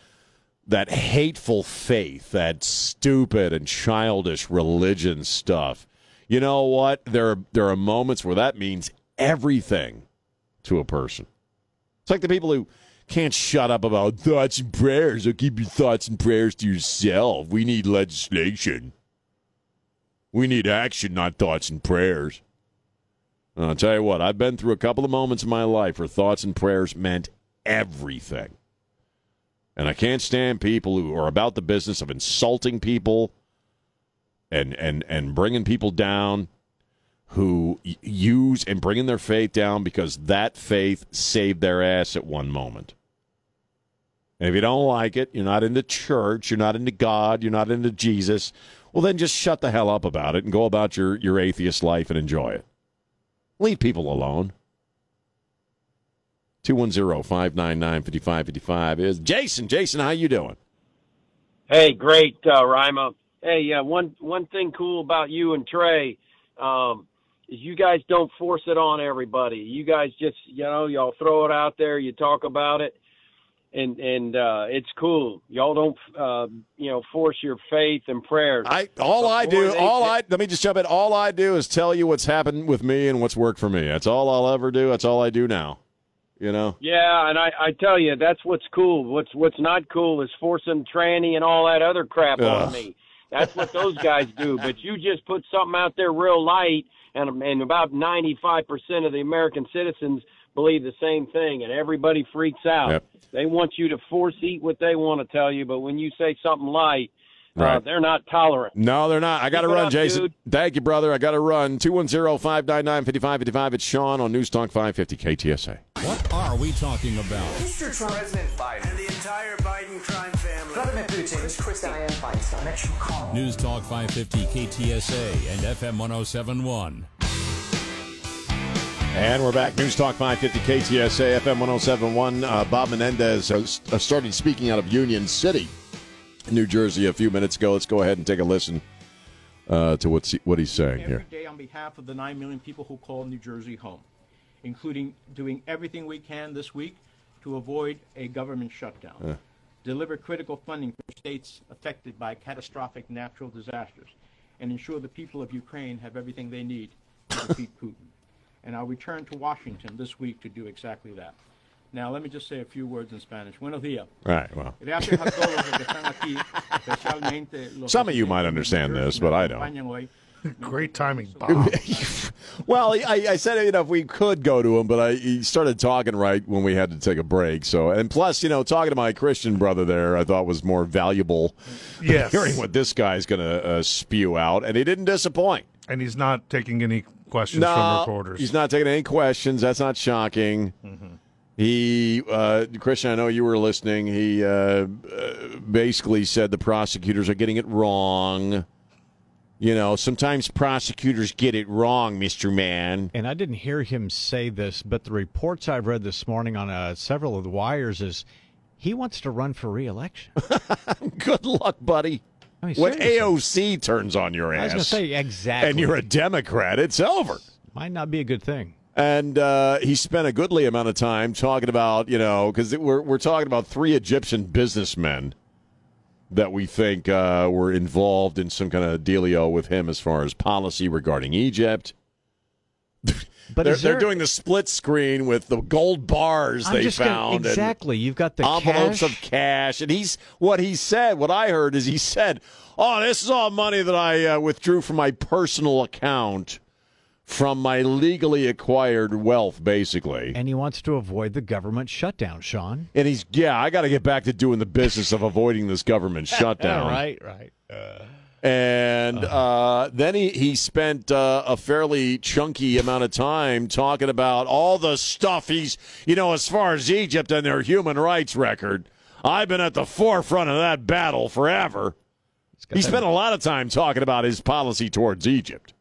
that hateful faith, that stupid and childish religion stuff. You know what? There are there are moments where that means everything to a person. It's like the people who can't shut up about thoughts and prayers. Or keep your thoughts and prayers to yourself. We need legislation. We need action, not thoughts and prayers. I'll tell you what, I've been through a couple of moments in my life where thoughts and prayers meant everything. And I can't stand people who are about the business of insulting people and and and bringing people down who use and bringing their faith down because that faith saved their ass at one moment. And if you don't like it, you're not into church, you're not into God, you're not into Jesus, well, then just shut the hell up about it and go about your, your atheist life and enjoy it. Leave people alone. 210-599-5555 is Jason. Jason, how you doing? Hey, great, uh, Rima. Hey, uh, one one thing cool about you and Trey um, is you guys don't force it on everybody. You guys just, you know, y'all throw it out there, you talk about it, and and uh, it's cool. Y'all don't, uh, you know, force your faith and prayers. I all I do, they- all I let me just jump in. All I do is tell you what's happened with me and what's worked for me. That's all I'll ever do. That's all I do now. You know. Yeah, and I, I tell you, that's what's cool. What's what's not cool is forcing tranny and all that other crap Ugh. on me. That's what those guys do. But you just put something out there real light, and and about ninety five percent of the American citizens believe the same thing, and everybody freaks out. Yep. They want you to force eat what they want to tell you, but when you say something light, uh, they're not tolerant. No, they're not. I got to run, up, Jason. dude. Thank you, brother. I got to run. 210-599-5555. It's Sean on News Talk 550 KTSA. What are we talking about? Mr. Trump, President Biden, and the entire Biden crime family. Vladimir Putin, Ms. Christie, Dianne Feinstein, Mitch McConnell. News Talk 550 KTSA and FM 1071. And we're back. News Talk 550 KTSA, FM 1071. Uh, Bob Menendez has uh, started speaking out of Union City, New Jersey, a few minutes ago. Let's go ahead and take a listen uh, to what's he, what he's saying every here. day on behalf of the 9 million people who call New Jersey home, including doing everything we can this week to avoid a government shutdown, Uh. deliver critical funding for states affected by catastrophic natural disasters, and ensure the people of Ukraine have everything they need to defeat Putin. And I'll return to Washington this week to do exactly that. Now, let me just say a few words in Spanish. Buenos días. Right, well. Gracias a todos los que están aquí, especialmente los Some of you might understand this, but I don't. acompañan hoy. Great timing, Bob. Well, I, I said you know if we could go to him, but I he started talking right when we had to take a break. So and plus, you know, talking to my Christian brother there, I thought was more valuable. than Yes. hearing what this guy's going to uh, spew out, and he didn't disappoint. And he's not taking any questions no, from reporters. he's not taking any questions. That's not shocking. He, uh, Christian, I know you were listening. He uh, uh, basically said the prosecutors are getting it wrong. You know, sometimes prosecutors get it wrong, Mister Man. And I didn't hear him say this, but the reports I've read this morning on uh, several of the wires is He wants to run for reelection. Good luck, buddy. I mean, when. AOC turns on your ass, I was going to say exactly. and you're a Democrat, it's over. Might not be a good thing. And uh, he spent a goodly amount of time talking about, you know, because we're, we're talking about three Egyptian businessmen that we think uh, were involved in some kind of dealio with him as far as policy regarding Egypt. But they're, there- they're doing the split screen with the gold bars I'm they gonna- found. and exactly. You've got the envelopes cash. of cash, and he's what he said. What I heard is he said, "Oh, this is all money that I uh, withdrew from my personal account, from my legally acquired wealth, basically." And he wants to avoid the government shutdown, Sean. And he's, yeah, I got to get back to doing the business of avoiding this government shutdown. right, right. Uh, And uh, then he, he spent uh, a fairly chunky amount of time talking about all the stuff he's, you know, as far as Egypt and their human rights record. I've been at the forefront of that battle forever. He spent a lot of time talking about his policy towards Egypt.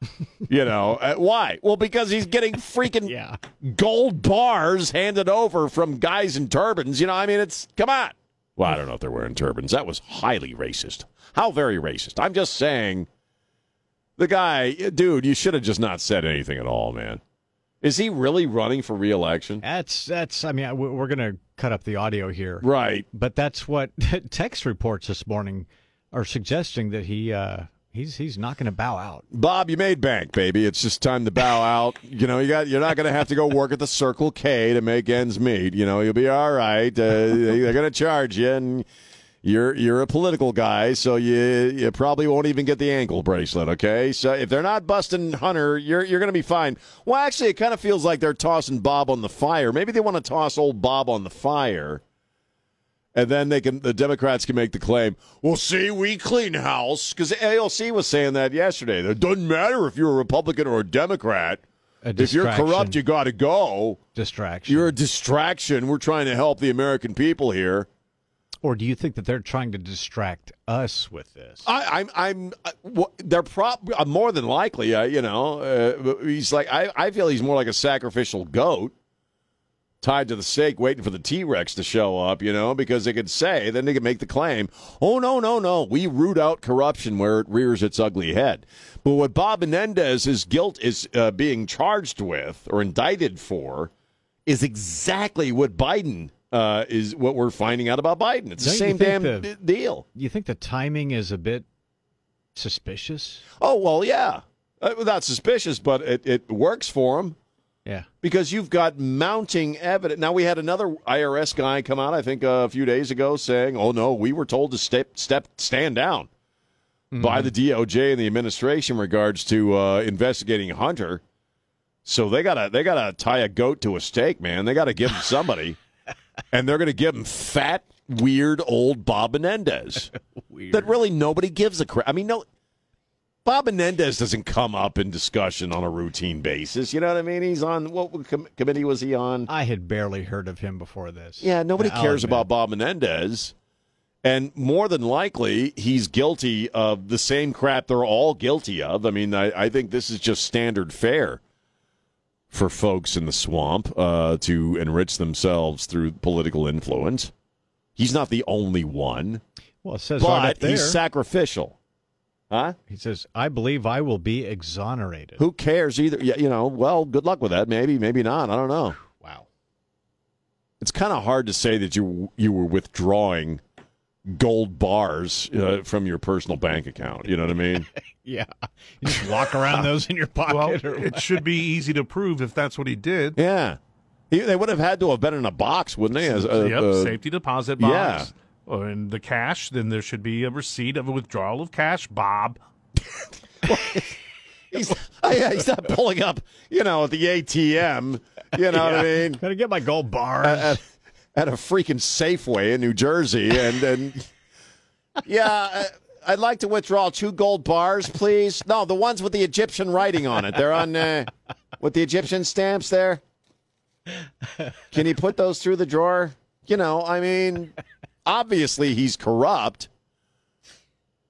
you know, uh, why? Well, because he's getting freaking Yeah. gold bars handed over from guys in turbans. You know, I mean, it's come on. Well, I don't know if they're wearing turbans. That was highly racist. How very racist. I'm just saying, the guy, dude, you should have just not said anything at all, man. Is he really running for reelection? That's that's. I mean, we're going to cut up the audio here, Right. But that's what text reports this morning are suggesting that he uh, he's he's not going to bow out. Bob, you made bank, baby. It's just time to bow out. You know, you got you're not going to have to go work at the Circle K to make ends meet. You know, you'll be all right. Uh, they're going to charge you, and you're you're a political guy, so you you probably won't even get the ankle bracelet. Okay, so if they're not busting Hunter, you're you're going to be fine. Well, actually, it kind of feels like they're tossing Bob on the fire. Maybe they want to toss old Bob on the fire. And then they can the Democrats can make the claim, well, see, we clean house. Because AOC was saying that yesterday. It doesn't matter if you're a Republican or a Democrat. A if you're corrupt, you got to go. Distraction. You're a distraction. We're trying to help the American people here. Or do you think that they're trying to distract us with this? I, I'm, I'm, uh, wh- they're prob- uh, more than likely, uh, you know, uh, he's like, I, I feel he's more like a sacrificial goat tied to the stake waiting for the T Rex to show up, you know, because they could say, then they could make the claim, oh, no, no, no, we root out corruption where it rears its ugly head. But what Bob Menendez's guilt is uh, being charged with or indicted for is exactly what Biden uh, is what we're finding out about Biden. It's the Don't you same damn the- d- deal. You think the timing is a bit suspicious? Oh well, yeah, uh, not suspicious, but it, it works for him Yeah. because you've got mounting evidence. Now we had another IRS guy come out, I think, a few days ago, saying, "Oh no, we were told to step, step, stand down by the DOJ and the administration in regards to uh, investigating Hunter." So they gotta they gotta tie a goat to a stake, man. They gotta give him somebody, and they're gonna give him fat, weird old Bob Menendez that really nobody gives a crap. I mean, no. Bob Menendez doesn't come up in discussion on a routine basis. You know what I mean? He's on what com- committee was he on? I had barely heard of him before this. Yeah, nobody I'll cares admit. about Bob Menendez. And more than likely, he's guilty of the same crap they're all guilty of. I mean, I, I think this is just standard fare for folks in the swamp uh, to enrich themselves through political influence. He's not the only one, Well, it says but he's sacrificial. Huh? he says, "I believe I will be exonerated." Who cares either? Yeah, you know, well, good luck with that. Maybe, maybe not. I don't know. Wow. It's kind of hard to say that you you were withdrawing gold bars uh, from your personal bank account. You know what I mean? Yeah. You just walk around those in your pocket. Well, or it should be easy to prove if that's what he did. yeah. He, they would have had to have been in a box, wouldn't they? As, uh, yep, uh, safety deposit box. yeah. Or in the cash, then there should be a receipt of a withdrawal of cash, Bob. He's, yeah, he's not pulling up, you know, at the ATM. You know what I mean? Gotta get my gold bars. At, a freaking Safeway in New Jersey, and and yeah, I'd like to withdraw two gold bars, please. No, the ones with the Egyptian writing on it. They're on uh, with the Egyptian stamps there. Can you put those through the drawer? You know, I mean, obviously he's corrupt.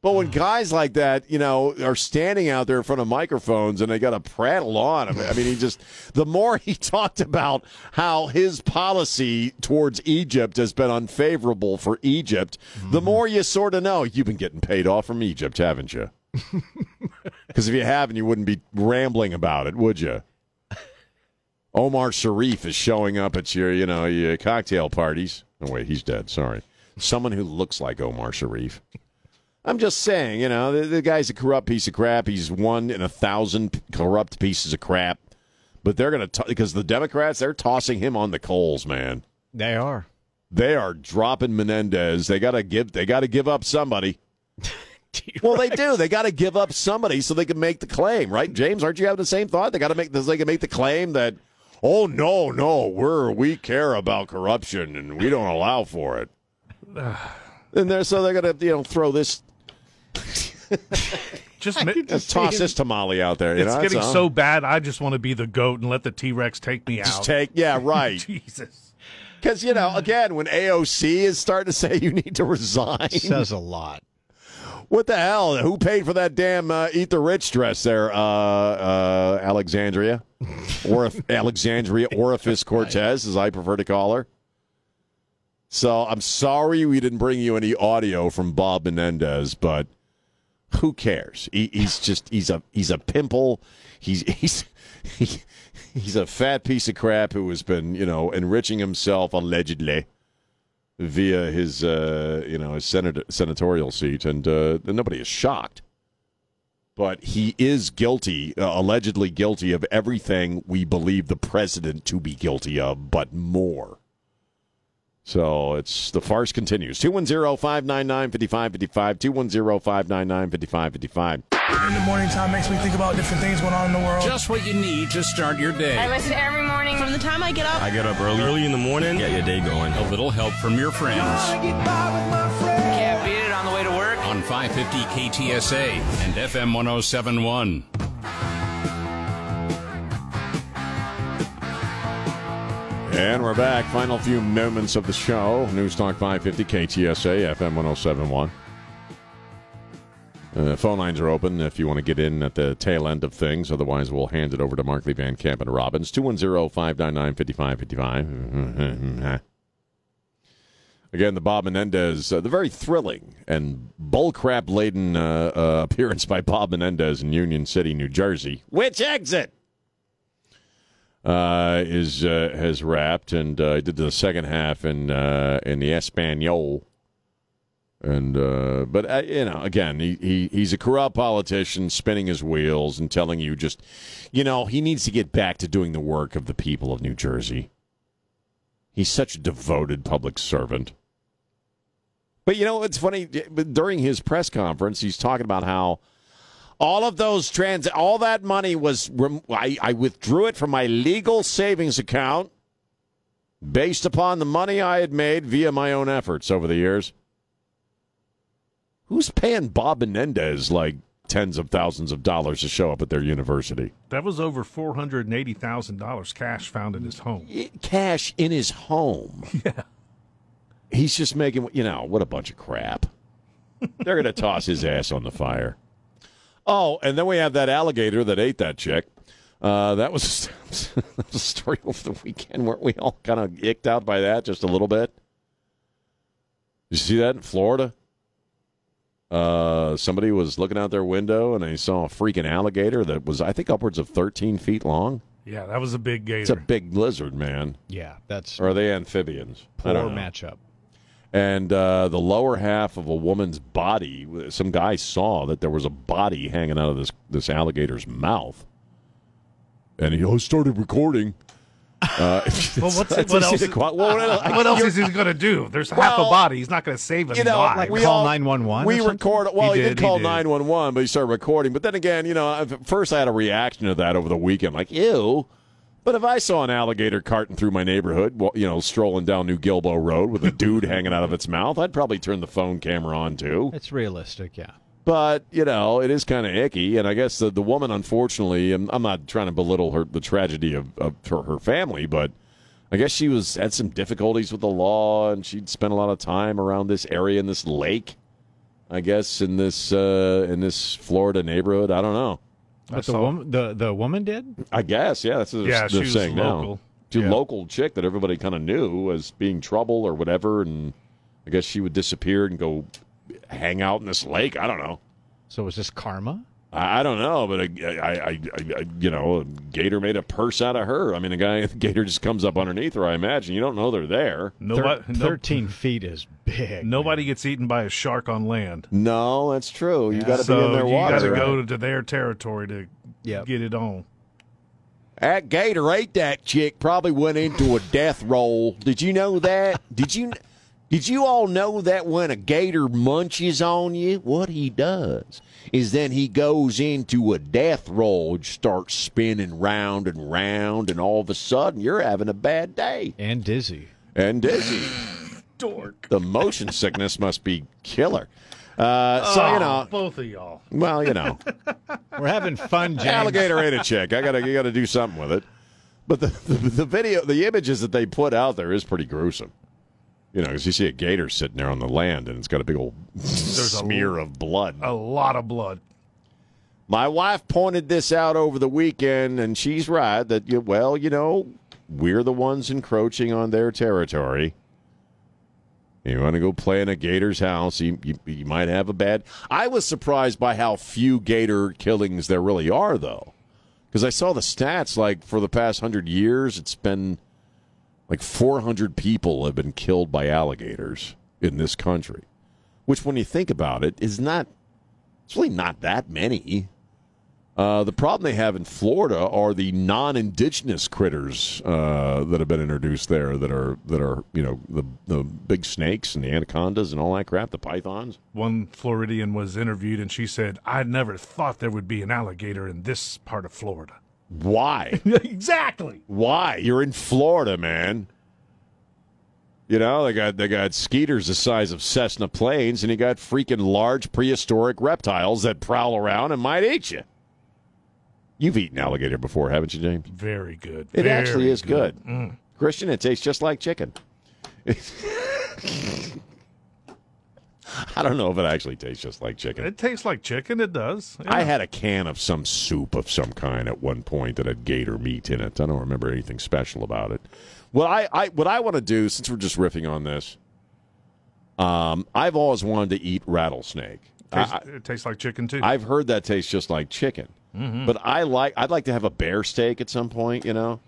But when guys like that, you know, are standing out there in front of microphones and they got to prattle on, I mean, I mean, he just, the more he talked about how his policy towards Egypt has been unfavorable for Egypt, the mm-hmm. more you sort of know you've been getting paid off from Egypt, haven't you? Because if you haven't, you wouldn't be rambling about it, would you? Omar Sharif is showing up at your, you know, your cocktail parties. Oh, wait, he's dead. Sorry. Someone who looks like Omar Sharif. I'm just saying, you know, the, the guy's a corrupt piece of crap. He's one in a thousand corrupt pieces of crap. But they're going to, because the Democrats, they're tossing him on the coals, man. They are. They are dropping Menendez. They got to give, they got to give up somebody. well, they do. They got to give up somebody so they can make the claim, right? James, aren't you having the same thought? They got to make this. They can make the claim that, oh no, no, we're we care about corruption and we don't allow for it. And they're so they're gonna you know throw this. Just, ma- Just toss this tamale out there. You it's know, getting all. so bad. I just want to be the goat and let the T Rex take me out. Take, yeah, right. Jesus. Because you know, again, when AOC is starting to say you need to resign, Says a lot. What the hell? Who paid for that damn uh, eat the rich dress there, uh, uh, Alexandria, or Alexandria Orifice Cortez, as I prefer to call her? So I'm sorry we didn't bring you any audio from Bob Menendez, but who cares? He, he's just he's a he's a pimple. He's he's he, he's a fat piece of crap who has been you know enriching himself allegedly via his uh, you know his senator, senatorial seat, and uh, nobody is shocked. But he is guilty, uh, allegedly guilty of everything we believe the president to be guilty of, but more. So it's the farce continues. 210 599 5555. 210 599 5555. In the morning time makes me think about different things going on in the world. Just what you need to start your day. I listen every morning from the time I get up. I get up early, early in the morning, get your day going. A little help from your friends. Can't beat it on the way to work. On 550 KTSA and FM 1071. And we're back. Final few moments of the show. News Talk 550 KTSA FM 1071. Uh, phone lines are open if you want to get in at the tail end of things. Otherwise, we'll hand it over to Markley Van Camp and Robbins. 210 599 5555. Again, the Bob Menendez, uh, the very thrilling and bullcrap laden uh, uh, appearance by Bob Menendez in Union City, New Jersey. Which exit? Uh, is uh, has wrapped, and uh, did the second half in uh, in the Espanol. And uh, but uh, you know, again, he, he he's a corrupt politician, spinning his wheels and telling you just, you know, he needs to get back to doing the work of the people of New Jersey. He's such a devoted public servant. But you know, it's funny. During his press conference, he's talking about how all of those trans, all that money was, rem- I, I withdrew it from my legal savings account based upon the money I had made via my own efforts over the years. Who's paying Bob Menendez like tens of thousands of dollars to show up at their university? That was over four hundred and eighty thousand dollars cash found in his home. Cash in his home. Yeah. He's just making, you know, what a bunch of crap. They're going to toss his ass on the fire. Oh, and then we have that alligator that ate that chick. Uh, that was that was a story over the weekend. Weren't we all kind of icked out by that just a little bit? Did you see that in Florida? Uh, somebody was looking out their window and they saw a freaking alligator that was, I think, upwards of 13 feet long. Yeah, that was a big gator. It's a big lizard, man. Yeah, that's Or are they amphibians? I poor don't know. matchup. And uh, the lower half of a woman's body. Some guy saw that there was a body hanging out of this this alligator's mouth, and he oh, started recording. Uh, Well, what's that's- what else? that's- well, what else- what else is he going to do? There's half a body. He's not going to save him. you know, live. like we all- We record. Well, he, He did, did, he call nine one one, but he started recording. But then again, you know, first I had a reaction to that over the weekend, like ew. But if I saw an alligator carting through my neighborhood, you know, strolling down New Guilbeau Road with a dude hanging out of its mouth, I'd probably turn the phone camera on too. It's realistic, yeah. But you know, it is kind of icky, and I guess the, the woman, unfortunately, and I'm not trying to belittle her the tragedy of, of her, her family, but I guess she was had some difficulties with the law, and she'd spent a lot of time around this area in this lake. I guess in this uh, in this Florida neighborhood. I don't know. But the woman, the the woman did. I guess, yeah. That's what Yeah, they're, she they're was saying now. local. It's a Yeah. local chick that everybody kind of knew as being trouble or whatever, and I guess she would disappear and go hang out in this lake. I don't know. So was this karma? I, I don't know, but I, I, I, I, I- you know, a gator made a purse out of her. I mean, a guy, the gator just comes up underneath her. I imagine you don't know they're there. Nobody, no- Thirteen feet is big. Nobody gets eaten by a shark on land. No, that's true. You got to so be in their water. you got to right? go to their territory to get it on. That gator ate that chick. Probably went into a death roll. Did you know that? Did you? Did you all know that when a gator munches on you, what he does is then he goes into a death roll and starts spinning round and round, and all of a sudden you're having a bad day and dizzy and dizzy. Dork. The motion sickness must be killer. Uh, so you Oh, know, both of y'all. well, you know, We're having fun, James. alligator ate a chick. I gotta, you gotta do something with it. But the, the the video, the images that they put out there is pretty gruesome. You know, because you see a gator sitting there on the land, and it's got a big old There's a smear of blood. A lot of blood. My wife pointed this out over the weekend, and she's right that you, well, you know, we're the ones encroaching on their territory. You want to go play in a gator's house, you, you, you might have a bad. I was surprised by how few gator killings there really are, though, because I saw the stats. Like for the past hundred years, it's been like 400 people have been killed by alligators in this country, which, when you think about it, is not. It's really not that many. Uh, the problem they have in Florida are the non-indigenous critters uh, that have been introduced there that are that are you know the the big snakes and the anacondas and all that crap, the pythons. One Floridian was interviewed, and she said, "I never thought there would be an alligator in this part of Florida." Why? exactly. Why? You're in Florida, man. You know they got they got skeeters the size of Cessna planes, and you got freaking large prehistoric reptiles that prowl around and might eat you. You've eaten alligator before, haven't you, James? Very good. It Very actually is good. Mm. Christian, it tastes just like chicken. I don't know if it actually tastes just like chicken. It tastes like chicken. It does. I had a can of some soup of some kind at one point that had gator meat in it. I don't remember anything special about it. What I, I what I want to do, since we're just riffing on this, um, I've always wanted to eat rattlesnake. Tastes- I, it tastes like chicken too. I've heard that tastes just like chicken. Mhm. But I like I'd like to have a bear steak at some point, you know.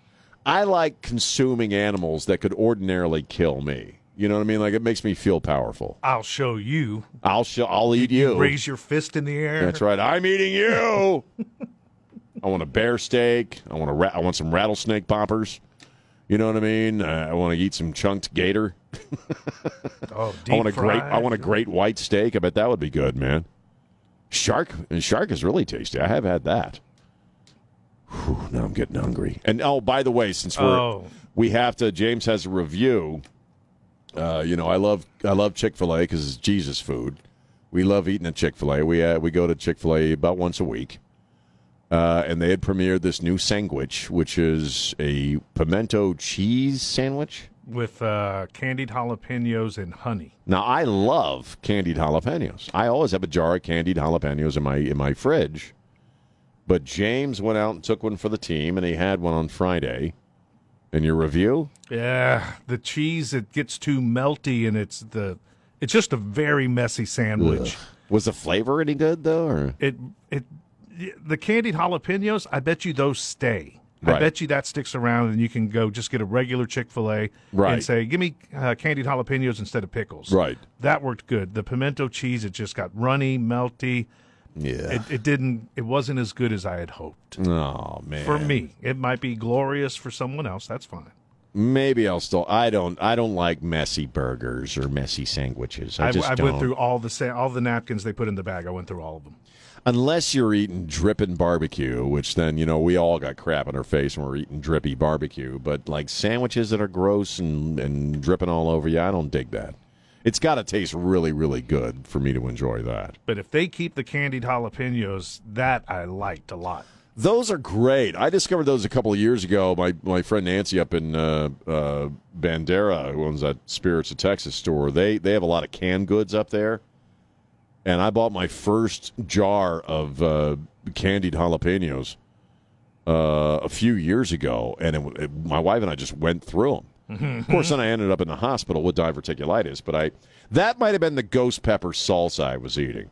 I like consuming animals that could ordinarily kill me. You know what I mean? Like it makes me feel powerful. I'll show you. I'll show I'll eat you. Raise your fist in the air. That's right. I'm eating you. I want a bear steak. I want a ra- I want some rattlesnake poppers. You know what I mean? Uh, I want to eat some chunked gator. Oh, deep I want a deep great. I want a great white steak. I bet that would be good, man. Shark and shark is really tasty. I have had that. Whew, now I'm getting hungry. And oh, by the way, since we're Oh. we have to, James has a review. Uh, you know, I love I love Chick Fil A because it's Jesus food. We love eating at Chick Fil A. We uh, we go to Chick Fil A about once a week. Uh, and they had premiered this new sandwich, which is a pimento cheese sandwich. with uh, candied jalapenos and honey. Now I love candied jalapenos. I always have a jar of candied jalapenos in my in my fridge. But James went out and took one for the team, and he had one on Friday. In your review, Yeah, the cheese it gets too melty, and it's the it's just a very messy sandwich. was the flavor any good though? Or? It it the candied jalapenos. I bet you those stay. I bet you that sticks around, and you can go just get a regular Chick Fil A Right. and say, "Give me uh, candied jalapenos instead of pickles." Right. That worked good. The pimento cheese, it just got runny, melty. Yeah. It, it didn't. It wasn't as good as I had hoped. Oh man, For me, it might be glorious for someone else. That's fine. maybe I'll still. I don't. I don't like messy burgers or messy sandwiches. I, I, just I went through all the sa- all the napkins they put in the bag. I went through all of them. Unless you're eating dripping barbecue, which then you know we all got crap in our face when we're eating drippy barbecue. But like sandwiches that are gross and and dripping all over you, I don't dig that. It's got to taste really, really good for me to enjoy that. But if they keep the candied jalapenos, that I liked a lot. Those are great. I discovered those a couple of years ago. My my friend Nancy up in uh, uh, Bandera, who owns that Spirits of Texas store, they they have a lot of canned goods up there. and I bought my first jar of uh, candied jalapenos uh, a few years ago, and it, it- my wife and I just went through them. Of course, then I ended up in the hospital with diverticulitis, but I that might have been the ghost pepper salsa I was eating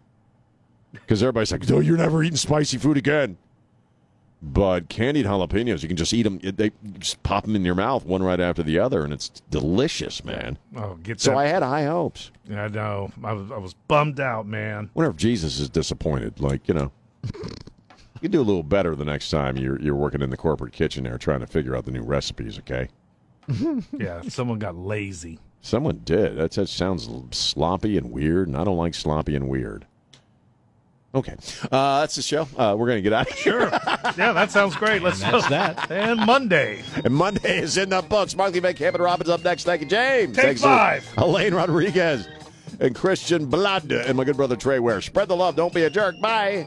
because everybody's like, "No, you're never eating spicy food again." But candied jalapenos, you can just eat them. They just pop them in your mouth one right after the other, and it's delicious, man. Oh, get So that. I had high hopes. I know. I was, I was bummed out, man. wonder if Jesus is disappointed. Like you know, you do a little better the next time you're you're working in the corporate kitchen there, trying to figure out the new recipes. Okay. Yeah, someone got lazy. Someone did. That, that sounds sloppy and weird, and I don't like sloppy and weird. Okay, uh, that's the show. Uh, we're going to get out of here. Sure. yeah, that sounds great. Let's And that's that. And Monday. And Monday is in the books. Markley Van Camp and Robbins up next. Thank you, James. Take Thanks five. Elaine Rodriguez and Christian Blood and my good brother Trey Ware. Spread the love. Don't be a jerk. Bye.